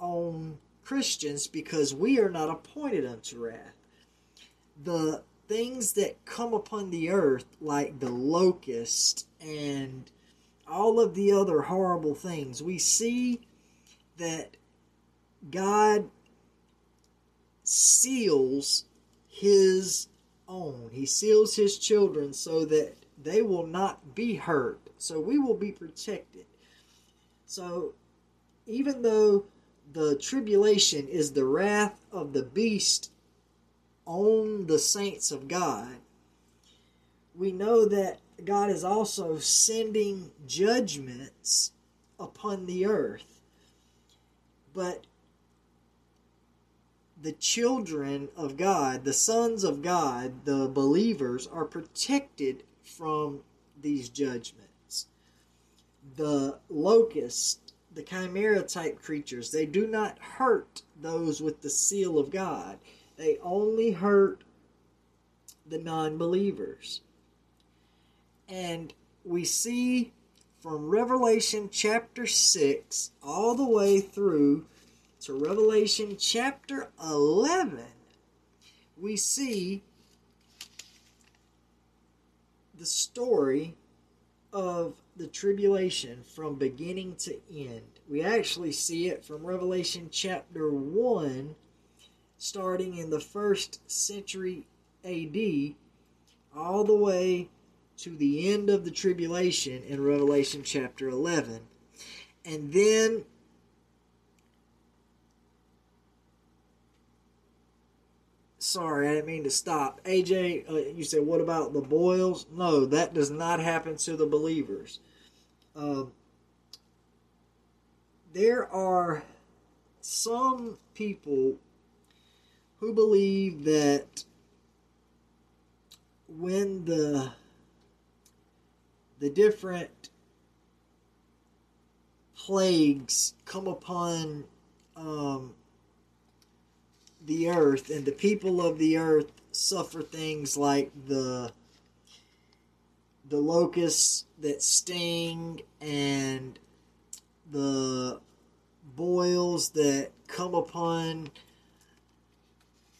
on Christians because we are not appointed unto wrath. The things that come upon the earth, like the locust and all of the other horrible things, we see that God seals his own. He seals his children so that they will not be hurt. So we will be protected. So even though the tribulation is the wrath of the beast on the saints of God, we know that God is also sending judgments upon the earth. But the children of God, the sons of God, the believers, are protected from these judgments. The locust, the chimera type creatures, they do not hurt those with the seal of God, they only hurt the non believers. And we see from Revelation chapter 6 all the way through to Revelation chapter 11, we see the story of the tribulation from beginning to end. We actually see it from Revelation chapter 1, starting in the first century AD, all the way to the end of the tribulation in Revelation chapter 11. And then sorry, I didn't mean to stop. AJ, uh, you said, what about the boils? No, that does not happen to the believers. Um, there are some people who believe that when the the different plagues come upon um, the earth, and the people of the earth suffer things like the the locusts that sting and the boils that come upon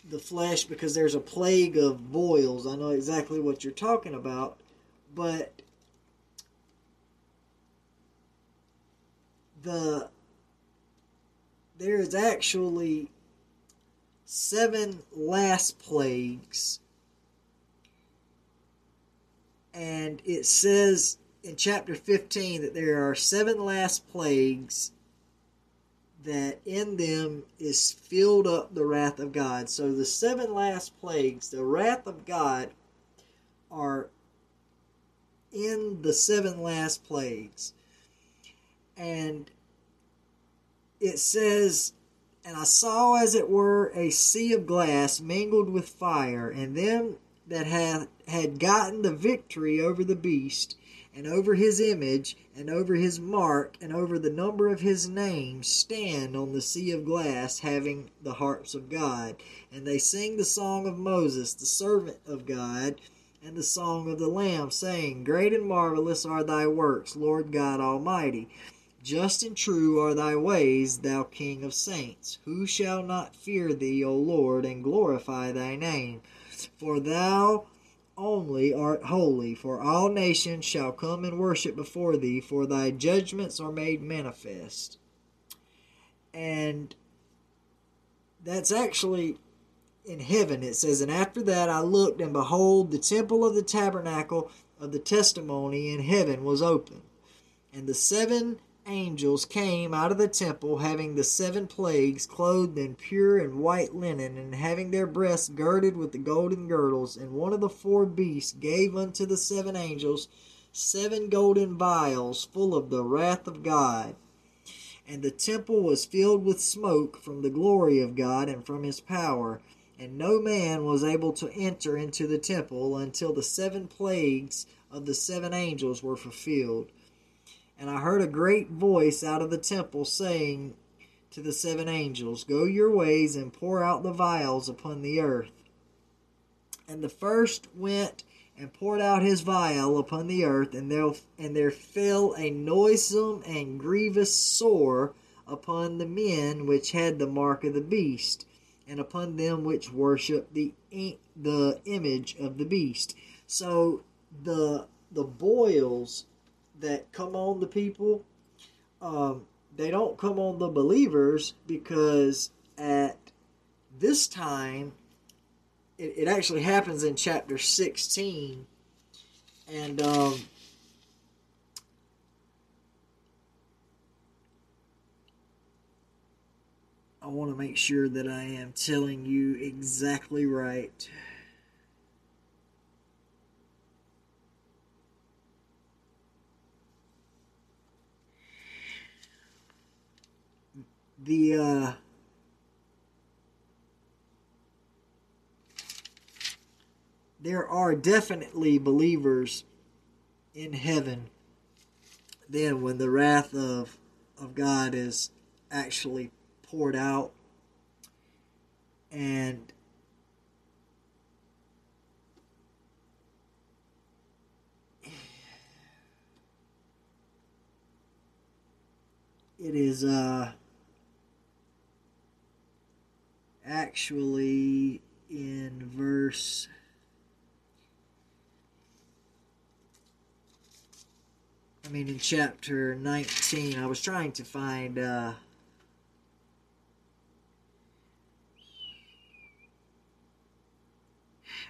the flesh because there's a plague of boils. I know exactly what you're talking about, but the there is actually seven last plagues. And it says in chapter 15 that there are seven last plagues that in them is filled up the wrath of God. So the seven last plagues, the wrath of God, are in the seven last plagues. And it says and I saw as it were a sea of glass mingled with fire, and them that had, had gotten the victory over the beast, and over his image, and over his mark, and over the number of his name, stand on the sea of glass, having the harps of God. And they sing the song of Moses, the servant of God, and the song of the Lamb, saying, Great and marvelous are thy works, Lord God Almighty. Just and true are thy ways, thou King of saints. Who shall not fear thee, O Lord, and glorify thy name? For thou only art holy, for all nations shall come and worship before thee, for thy judgments are made manifest. And that's actually in heaven. It says, And after that I looked, and behold, the temple of the tabernacle of the testimony in heaven was open. And the seven angels came out of the temple, having the seven plagues, clothed in pure and white linen, and having their breasts girded with the golden girdles. And one of the four beasts gave unto the seven angels seven golden vials full of the wrath of God. And the temple was filled with smoke from the glory of God and from his power. And no man was able to enter into the temple until the seven plagues of the seven angels were fulfilled. And I heard a great voice out of the temple saying to the seven angels, Go your ways and pour out the vials upon the earth. And the first went and poured out his vial upon the earth, and there, and there fell a noisome and grievous sore upon the men which had the mark of the beast, and upon them which worship the the image of the beast. So the the boils that come on the people, um, they don't come on the believers because at this time it, it actually happens in chapter 16 and um, I want to make sure that I am telling you exactly right. The uh, there are definitely believers in heaven then when the wrath of of God is actually poured out. And it is uh actually in verse I mean in chapter 19 I was trying to find uh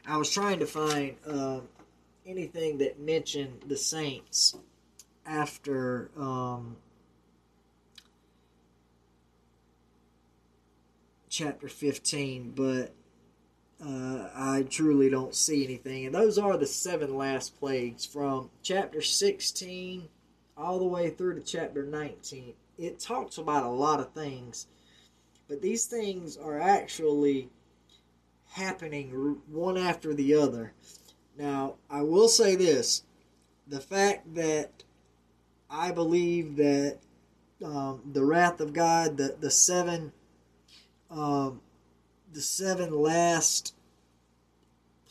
I was trying to find uh, anything that mentioned the saints after um, chapter 15, but uh, I truly don't see anything. And those are the seven last plagues from chapter 16 all the way through to chapter 19. It talks about a lot of things, but these things are actually happening one after the other. Now, I will say this the fact that I believe that um, the wrath of God, the, the seven, um, the seven last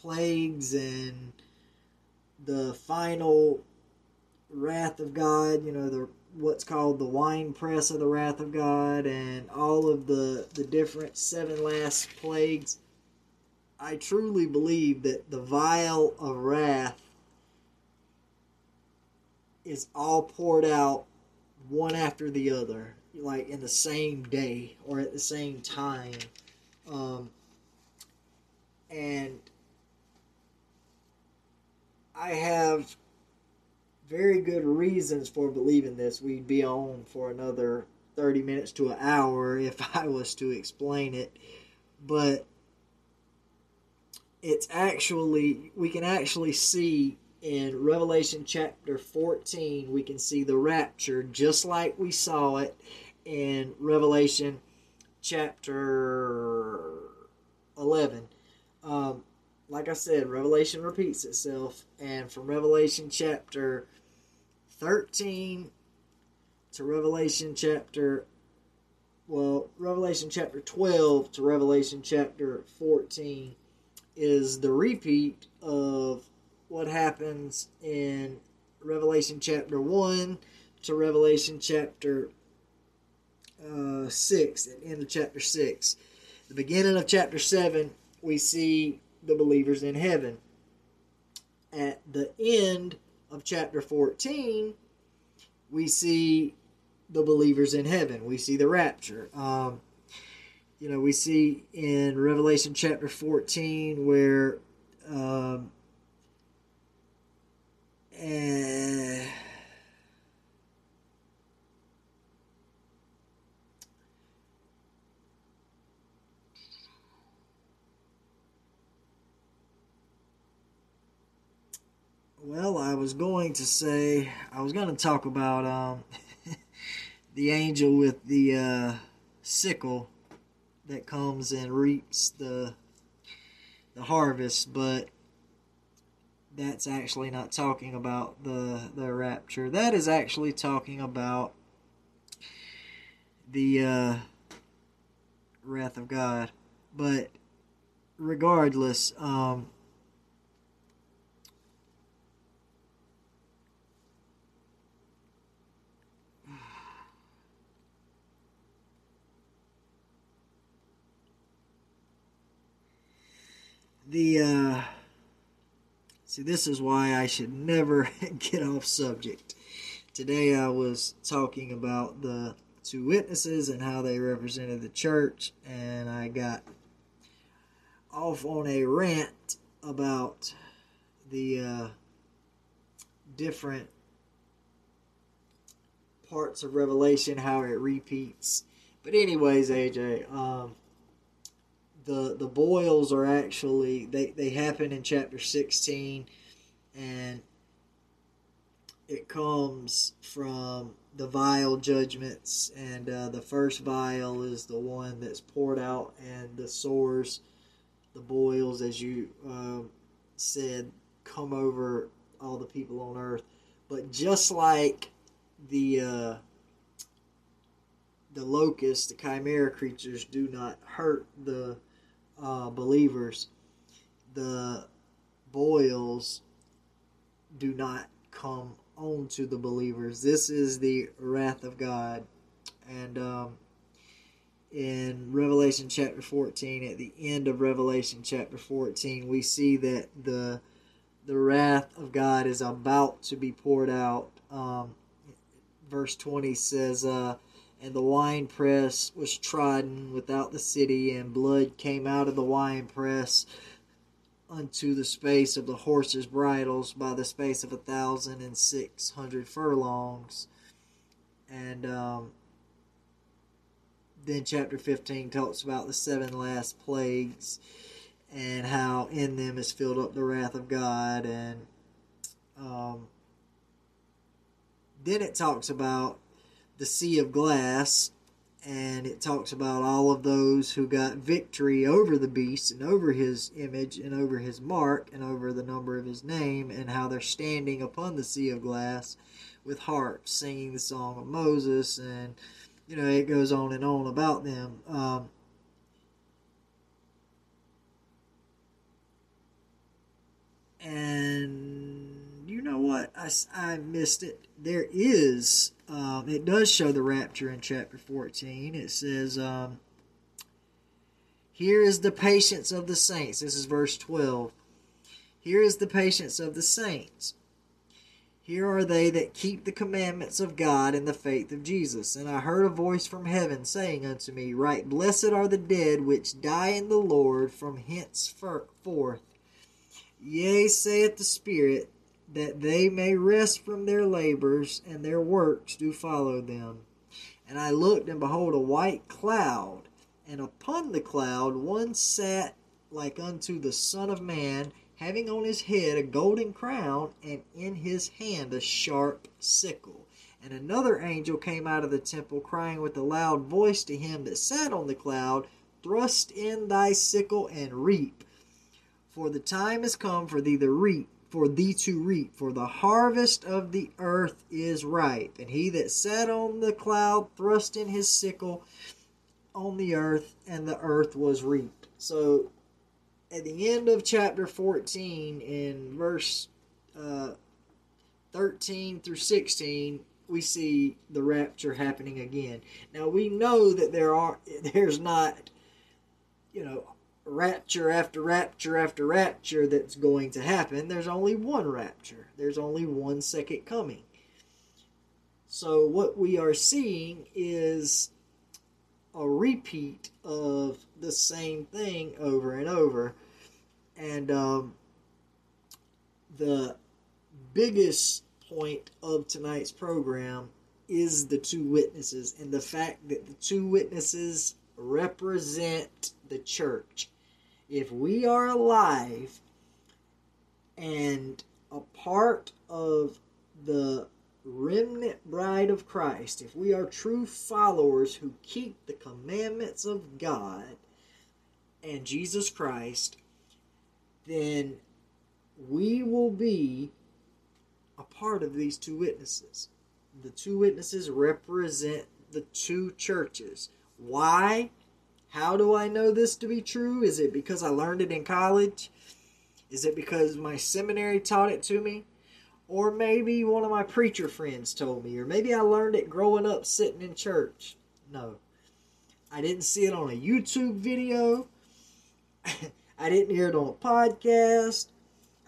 plagues and the final wrath of God, you know, the what's called the wine press of the wrath of God and all of the the different seven last plagues I truly believe that the vial of wrath is all poured out one after the other, like in the same day or at the same time. Um, and I have very good reasons for believing this. We'd be on for another 30 minutes to an hour if I was to explain it. But it's actually we can actually see in Revelation chapter 14 we can see the rapture just like we saw it in Revelation chapter 11 um, like I said Revelation repeats itself and from Revelation chapter 13 to Revelation chapter well Revelation chapter 12 to Revelation chapter 14 is the repeat of what happens in Revelation chapter 1 to Revelation chapter uh, 6, at the end of chapter 6. The beginning of chapter 7, we see the believers in heaven. At the end of chapter 14, we see the believers in heaven. We see the rapture. Um, you know, we see in Revelation chapter 14 where um, uh, well, I was going to say, I was going to talk about um, the angel with the uh, sickle that comes and reaps the the harvest, but that's actually not talking about the the rapture. That is actually talking about the uh, wrath of God. But regardless, um, the uh, see, this is why I should never get off subject. Today I was talking about the two witnesses and how they represented the church, and I got off on a rant about the uh, different parts of Revelation, how it repeats. But anyways, AJ, um, the the boils are actually they they happen in chapter sixteen, and it comes from the vial judgments, and uh, the first vial is the one that's poured out, and the sores, the boils, as you uh, said, come over all the people on earth. But just like the uh, the locusts, the chimera creatures, do not hurt the uh, believers, the boils do not come on to the believers. This is the wrath of God. And um, in Revelation chapter 14, at the end of Revelation chapter 14, we see that the the wrath of God is about to be poured out. Um, verse 20 says, uh, And the winepress was trodden without the city, and blood came out of the winepress unto the space of the horses' bridles by the space of a thousand and six hundred furlongs. And um, then chapter 15 talks about the seven last plagues and how in them is filled up the wrath of God. And um, then it talks about the sea of glass and it talks about all of those who got victory over the beast and over his image and over his mark and over the number of his name and how they're standing upon the sea of glass with harps singing the song of Moses and you know it goes on and on about them. Um, and you know what? I, I missed it. There is um, it does show the rapture in chapter 14. It says, um, Here is the patience of the saints. This is verse 12. Here is the patience of the saints. Here are they that keep the commandments of God and the faith of Jesus. And I heard a voice from heaven saying unto me, Right, blessed are the dead which die in the Lord from henceforth. Yea, saith the Spirit, that they may rest from their labors, and their works do follow them. And I looked, and behold, a white cloud, and upon the cloud one sat like unto the Son of Man, having on his head a golden crown, and in his hand a sharp sickle. And another angel came out of the temple, crying with a loud voice to him that sat on the cloud, Thrust in thy sickle and reap, for the time is come for thee to reap for thee to reap, for the harvest of the earth is ripe. And he that sat on the cloud thrust in his sickle on the earth, and the earth was reaped. So, at the end of chapter 14, in verse uh, 13 through 16, we see the rapture happening again. Now we know that there are there's not you know rapture after rapture after rapture that's going to happen. There's only one rapture, there's only one second coming. So, what we are seeing is a repeat of the same thing over and over. And um, the biggest point of tonight's program is the two witnesses and the fact that the two witnesses represent the church if we are alive and a part of the remnant bride of Christ, if we are true followers who keep the commandments of God and Jesus Christ, then we will be a part of these two witnesses. The two witnesses represent the two churches. Why? How do I know this to be true? Is it because I learned it in college? Is it because my seminary taught it to me? Or maybe one of my preacher friends told me, or maybe I learned it growing up sitting in church. No. I didn't see it on a YouTube video. I didn't hear it on a podcast.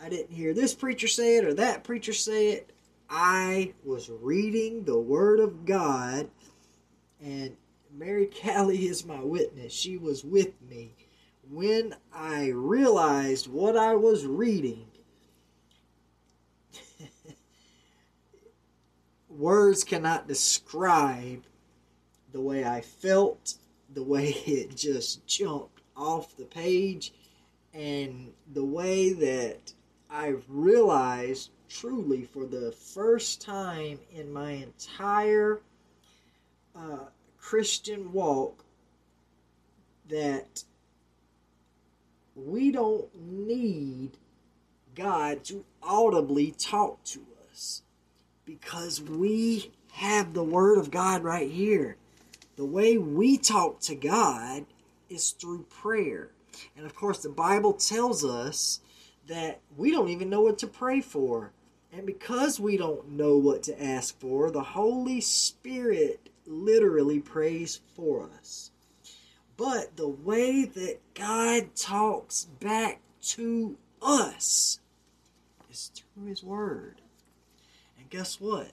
I didn't hear this preacher say it or that preacher say it. I was reading the Word of God, and Mary Callie is my witness. She was with me when I realized what I was reading. Words cannot describe the way I felt, the way it just jumped off the page, and the way that I realized truly for the first time in my entire uh, Christian walk that we don't need God to audibly talk to us because we have the Word of God right here. The way we talk to God is through prayer. And of course, the Bible tells us that we don't even know what to pray for. And because we don't know what to ask for, the Holy Spirit literally prays for us. But the way that God talks back to us is through His Word. And guess what?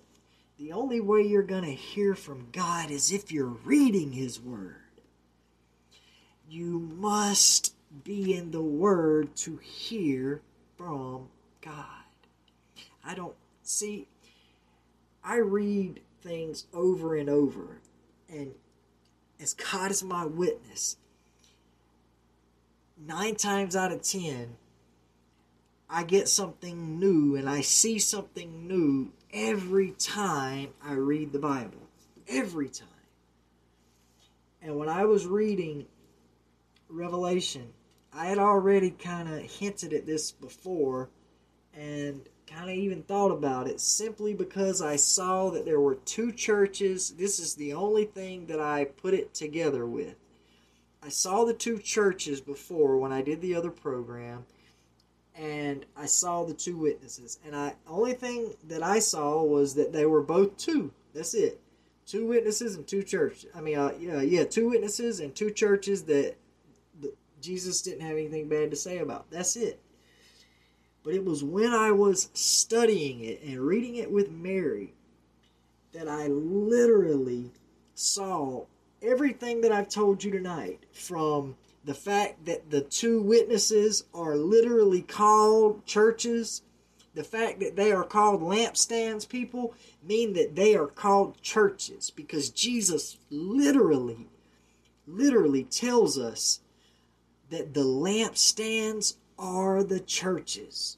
The only way you're going to hear from God is if you're reading His Word. You must be in the Word to hear from God. I don't see, I read things over and over, and as God is my witness, nine times out of ten, I get something new and I see something new every time I read the Bible. Every time. And when I was reading Revelation, I had already kind of hinted at this before and kind of even thought about it simply because I saw that there were two churches. This is the only thing that I put it together with. I saw the two churches before when I did the other program and I saw the two witnesses. And I only thing that I saw was that they were both two. That's it. Two witnesses and two churches. I mean, uh, yeah, yeah, two witnesses and two churches that Jesus didn't have anything bad to say about. That's it. But it was when I was studying it and reading it with Mary that I literally saw everything that I've told you tonight from the fact that the two witnesses are literally called churches, the fact that they are called lampstands, people, mean that they are called churches because Jesus literally, literally tells us that the lampstands are the churches.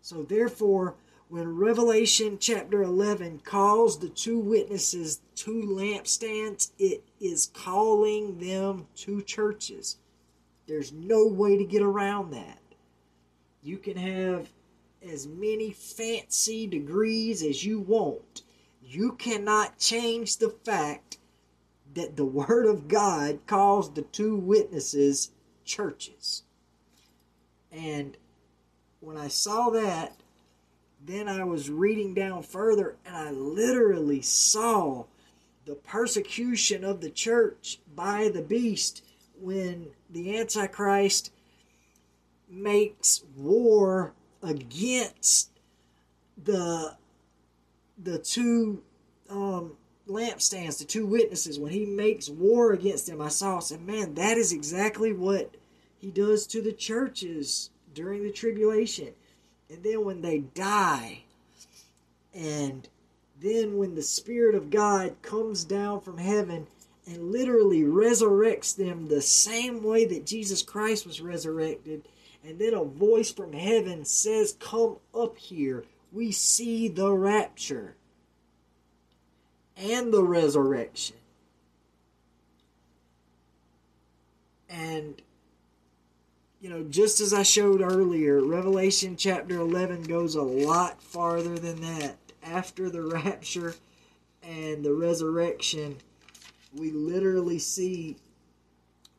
So, therefore, when Revelation chapter 11 calls the two witnesses two lampstands, it is calling them two churches. There's no way to get around that. You can have as many fancy degrees as you want. You cannot change the fact that the Word of God calls the two witnesses churches. And when I saw that, then I was reading down further and I literally saw the persecution of the church by the beast when the Antichrist makes war against the the two um, lampstands, the two witnesses, when he makes war against them, I saw, I said, man, that is exactly what he does to the churches during the tribulation. And then when they die, and then when the Spirit of God comes down from heaven and literally resurrects them the same way that Jesus Christ was resurrected, and then a voice from heaven says, Come up here. We see the rapture and the resurrection. And you know, just as I showed earlier, Revelation chapter 11 goes a lot farther than that. After the rapture and the resurrection, we literally see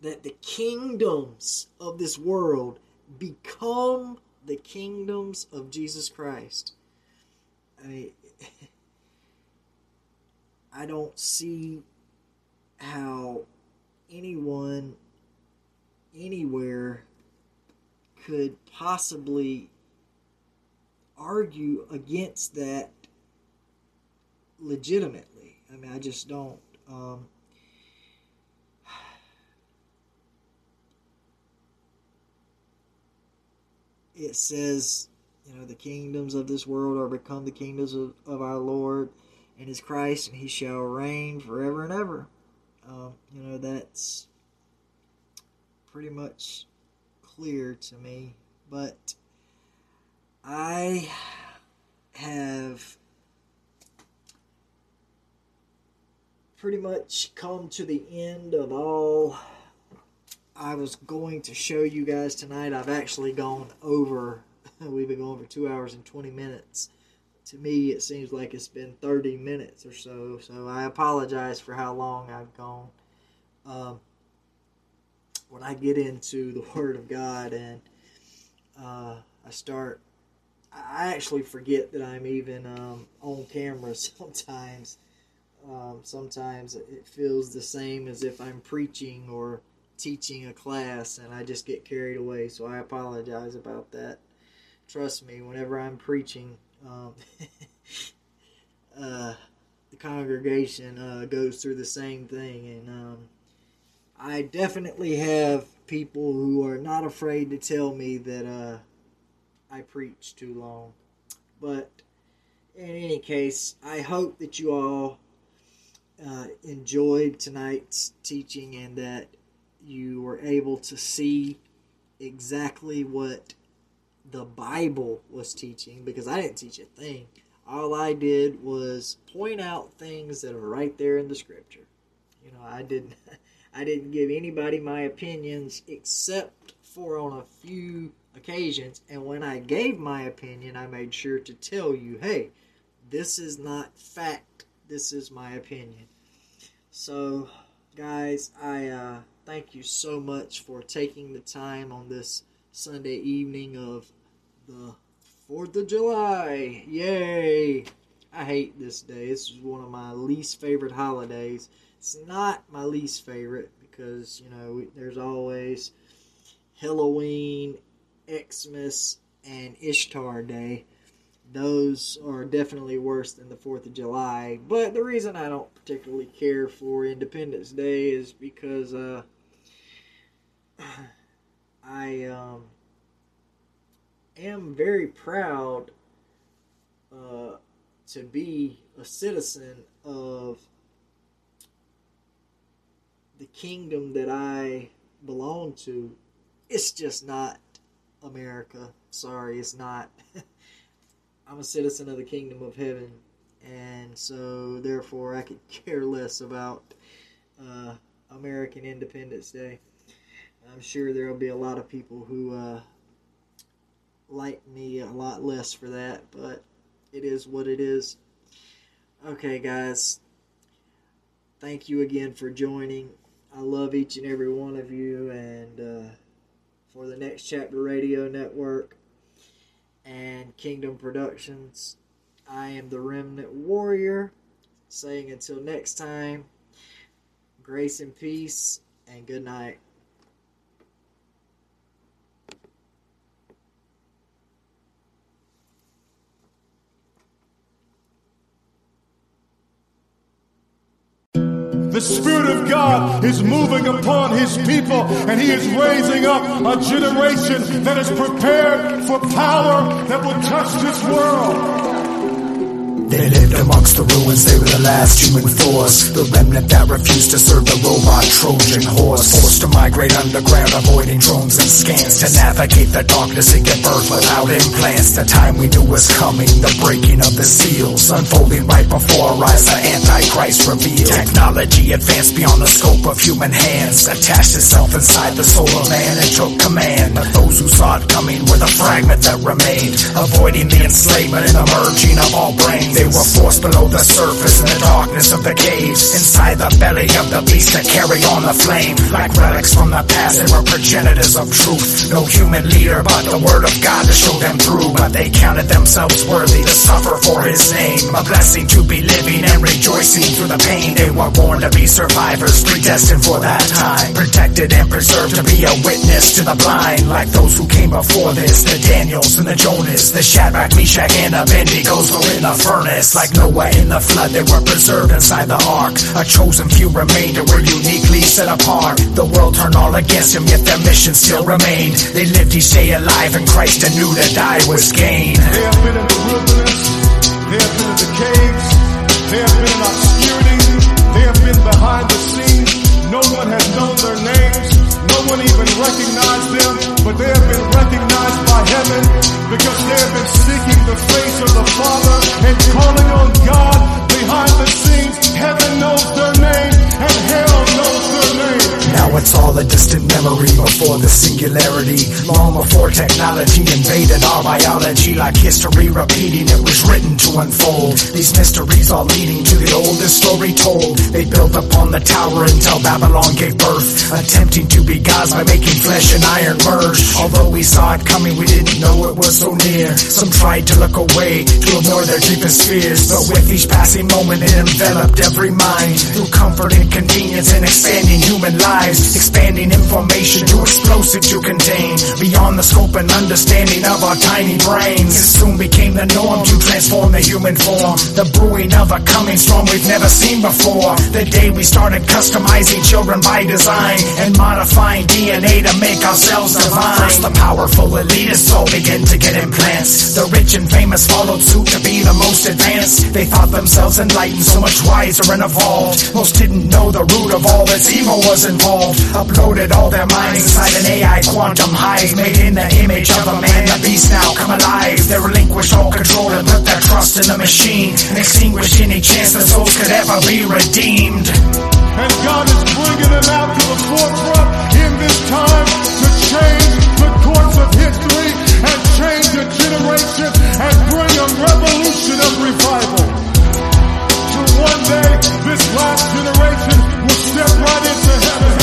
that the kingdoms of this world become the kingdoms of Jesus Christ. I, I don't see how anyone anywhere could possibly argue against that legitimately. I mean, I just don't. Um, it says, you know, the kingdoms of this world are become the kingdoms of, of our Lord and his Christ, and he shall reign forever and ever. Um, you know, that's pretty much clear to me. But I have pretty much come to the end of all I was going to show you guys tonight. I've actually gone over, we've been going for two hours and 20 minutes. To me, it seems like it's been 30 minutes or so, so I apologize for how long I've gone. Um, when I get into the Word of God and uh, I start, I actually forget that I'm even um, on camera sometimes. Um, sometimes it feels the same as if I'm preaching or teaching a class and I just get carried away. So I apologize about that. Trust me, whenever I'm preaching, um, uh, the congregation uh, goes through the same thing. And um, I definitely have people who are not afraid to tell me that uh, I preach too long. But in any case, I hope that you all uh, enjoyed tonight's teaching and that you were able to see exactly what the Bible was teaching because I didn't teach a thing. All I did was point out things that are right there in the scripture. You know, I didn't I didn't give anybody my opinions except for on a few occasions and when I gave my opinion, I made sure to tell you, "Hey, this is not fact. This is my opinion." So, guys, I uh thank you so much for taking the time on this Sunday evening of the 4th of July. Yay! I hate this day. This is one of my least favorite holidays. It's not my least favorite because, you know, there's always Halloween, Xmas, and Ishtar Day those are definitely worse than the 4th of July. But the reason I don't particularly care for Independence Day is because uh, I um, am very proud uh, to be a citizen of the kingdom that I belong to. It's just not America. Sorry, it's not. I'm a citizen of the kingdom of heaven, and so therefore I could care less about uh, American Independence Day. I'm sure there will be a lot of people who uh, like me a lot less for that, but it is what it is. Okay, guys, thank you again for joining. I love each and every one of you, and uh, for the Next Chapter Radio Network and Kingdom Productions. I am the Remnant Warrior, saying until next time, grace and peace, and good night. The Spirit of God is moving upon His people, and He is raising up a generation that is prepared for power that will touch this world. They lived amongst the ruins, they were the last human force. The remnant that refused to serve the robot Trojan horse. Forced to migrate underground, avoiding drones and scans. To navigate the darkness and get birth without implants. The time we knew was coming, the breaking of the seals. Unfolding right before our eyes, the Antichrist revealed. Technology advanced beyond the scope of human hands. Attached itself inside the soul of man and took command. But those who saw it coming were the fragment that remained. Avoiding the enslavement and the merging of all They were forced below the surface in the darkness of the caves. Inside the belly of the beast to carry on the flame. Like relics from the past, they were progenitors of truth. No human leader but the word of God to show them through. But they counted themselves worthy to suffer for his name. A blessing to be living and rejoicing through the pain. They were born to be survivors, predestined for that time. Protected and preserved to be a witness to the blind, like those who came before this. The Daniels and the Jonas, the Shadrach, Meshach, and Abednego were in the furnace. Like Noah in the flood, they were preserved inside the ark. A chosen few remained and were uniquely set apart. The world turned all against them, yet their mission still remained. They lived each day alive in Christ and knew to die was gain. They have been in the wilderness. They have been in the caves. They have been in obscurity. They have been behind the scenes. No one has known their one even recognized them, but they have been recognized by heaven because they have been seeking the face of the Father and calling on God behind the scenes. Heaven knows their name and hell knows. Now it's all a distant memory before the singularity. Long before technology invaded our biology, like history repeating, it was written to unfold. These mysteries all leading to the oldest story told. They built upon the tower until Babylon gave birth, attempting to be gods by making flesh and iron merge. Although we saw it coming, we didn't know it was so near. Some tried to look away to ignore their deepest fears, but with each passing moment, it enveloped every mind through comfort and convenience and expanding human lives, expanding information too explosive to contain. Beyond the scope and understanding of our tiny brains, it soon became the norm to transform the human form. The brewing of a coming storm we've never seen before. The day we started customizing children by design and modifying DNA to make ourselves divine. First, the powerful elitists all begin to get implants. The rich and famous followed suit to be the most advanced. They thought themselves enlightened, so much wiser and evolved. Most didn't know the root of all this evil was involved uploaded all their minds inside an AI quantum hive, made in the image of a man, the beast now come alive. They relinquished all control and put their trust in the machine, and extinguished any chance that souls could ever be redeemed. And God is bringing them out to the forefront in this time to change the course of history and change a generation and bring a revolution of revival. To so one day, this last generation will step right into heaven.